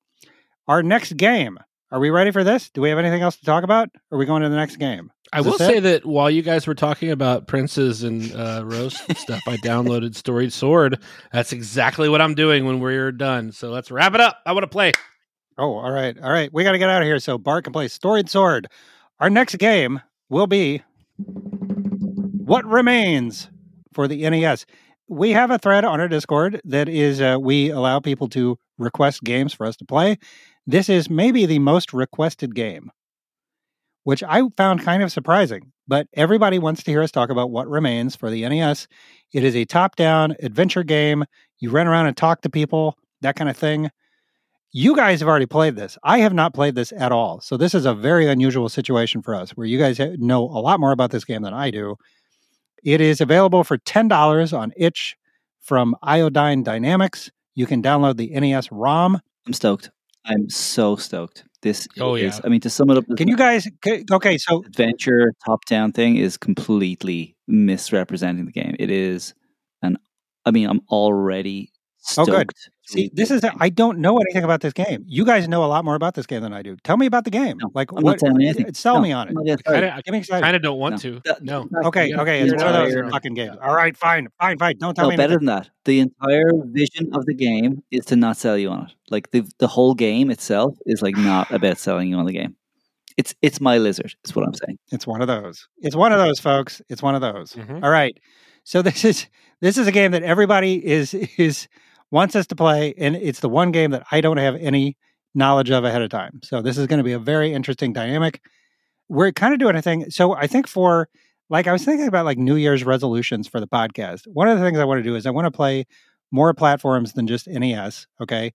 Our next game. Are we ready for this? Do we have anything else to talk about? Or are we going to the next game? I will say it? that while you guys were talking about princes and uh, roast stuff, I downloaded Storied Sword. That's exactly what I'm doing when we're done. So let's wrap it up. I want to play. Oh, all right. All right. We got to get out of here. So Bart can play Storied Sword. Our next game will be What Remains for the NES. We have a thread on our Discord that is uh, we allow people to request games for us to play. This is maybe the most requested game, which I found kind of surprising. But everybody wants to hear us talk about what remains for the NES. It is a top down adventure game. You run around and talk to people, that kind of thing. You guys have already played this. I have not played this at all. So this is a very unusual situation for us where you guys know a lot more about this game than I do. It is available for $10 on itch from Iodine Dynamics. You can download the NES ROM. I'm stoked. I'm so stoked. This Oh, is, yeah. I mean, to sum it up, Can you guys okay, so adventure top down thing is completely misrepresenting the game. It is an, I mean, I'm already Oh, good. see this is game. I don't know anything about this game. You guys know a lot more about this game than I do. Tell me about the game. No, like I'm what not telling you anything. sell No, me on it. I'm not gonna tell you. Kinda, me I excited. kind of don't want No. to. No. Okay, Yeah, okay, the it's one of those entire- fucking games. All right, fine, fine, fine. Don't tell me. No, me better anything. than that. The entire vision of the game is to not sell you on it. Like the the whole game itself is like not about selling you on the game. It's it's my lizard. Is what I'm saying. It's one of those. It's one of those, folks. It's one of those. Mhm. All right. So this is this is a game that everybody is is wants us to play, and it's the one game that I don't have any knowledge of ahead of time. So this is going to be a very interesting dynamic. We're kind of doing a thing. So I think for like I was thinking about like New Year's resolutions for the podcast. One of the things I want to do is I want to play more platforms than just NES. Okay.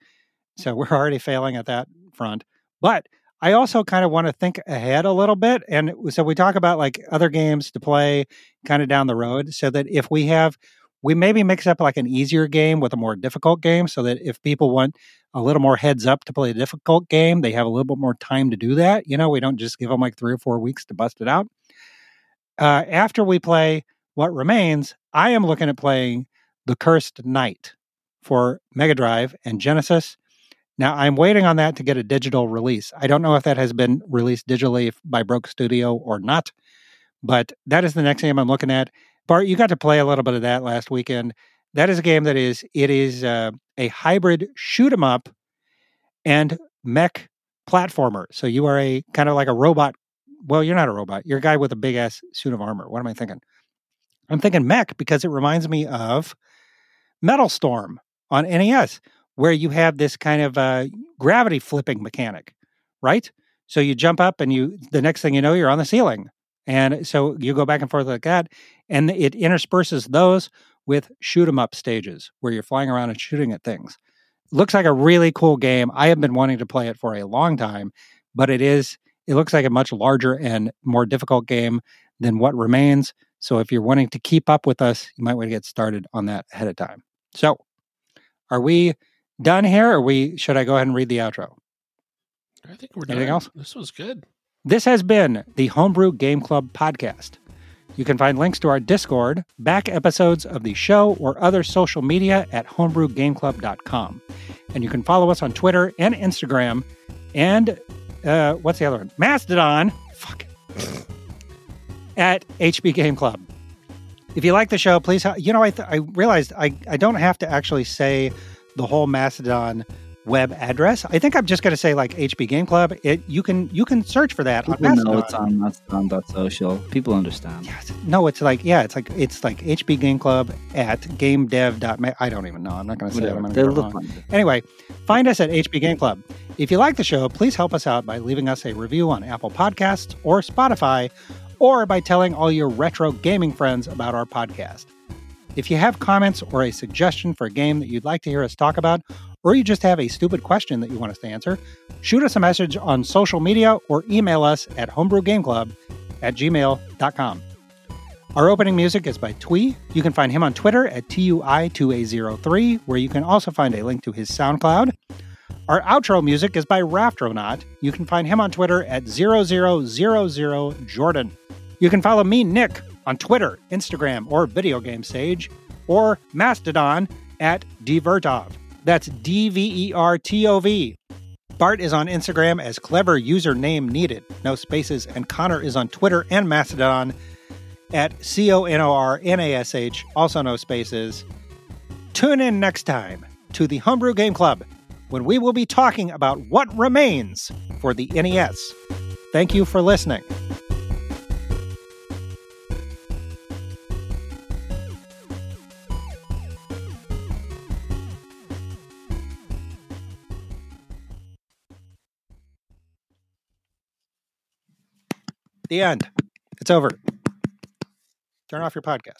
So we're already failing at that front. But I also kind of want to think ahead a little bit. And so we talk about like other games to play kind of down the road so that if we have, we maybe mix up like an easier game with a more difficult game so that if people want a little more heads up to play a difficult game, they have a little bit more time to do that. You know, we don't just give them like three or four weeks to bust it out. Uh, after we play What Remains, I am looking at playing The Cursed Knight for Mega Drive and Genesis. Now I'm waiting on that to get a digital release. I don't know if that has been released digitally by Broke Studio or not, but that is the next game I'm looking at. Bart, you got to play a little bit of that last weekend. That is a game that is it is uh, a hybrid shoot 'em up and mech platformer. So you are a kind of like a robot. Well, you're not a robot. You're a guy with a big ass suit of armor. What am I thinking? I'm thinking mech because it reminds me of Metal Storm on NES, where you have this kind of uh, gravity flipping mechanic, right? So you jump up and you the next thing you know you're on the ceiling. And so you go back and forth like that and it intersperses those with shoot 'em up stages where you're flying around and shooting at things. Looks like a really cool game. I have been wanting to play it for a long time, but it is it looks like a much larger and more difficult game than what remains. So if you're wanting to keep up with us, you might want to get started on that ahead of time. So, are we done here or we should I go ahead and read the outro? I think we're done. Anything done. else? This was good. This has been the Homebrew Game Club podcast. You can find links to our Discord, back episodes of the show, or other social media at homebrewgameclub.com. And you can follow us on Twitter and Instagram and uh, what's the other one? Mastodon. Fuck. at HB Game Club. If you like the show, please, you know, I, th- I realized I, I don't have to actually say the whole Mastodon web address. I think I'm just going to say like HB Game Club. It you can you can search for that on People know it's on Mastodon.social. People understand. Yes. No, it's like yeah, it's like it's like HB Game Club at gamedev.ma. I don't even know. I'm not going to say it. I'm Whatever. going to They'll it wrong. Anyway, find us at HB Game Club. If you like the show, please help us out by leaving us a review on Apple Podcasts or Spotify, or by telling all your retro gaming friends about our podcast. If you have comments or a suggestion for a game that you'd like to hear us talk about, or you just have a stupid question that you want us to answer, shoot us a message on social media or email us at homebrewgameclub at gmail.com. Our opening music is by Tui. You can find him on Twitter at TUI2A03, where you can also find a link to his SoundCloud. Our outro music is by Raftronaut. You can find him on Twitter at 0000Jordan. You can follow me, Nick, on Twitter, Instagram, or Video Game Sage, or Mastodon at Dvertov. That's D V E R T O V. Bart is on Instagram as clever username needed, no spaces, and Connor is on Twitter and Mastodon at C O N O R N A S H, also no spaces. Tune in next time to the Homebrew Game Club when we will be talking about what remains for the NES. Thank you for listening. The end. It's over. Turn off your podcast.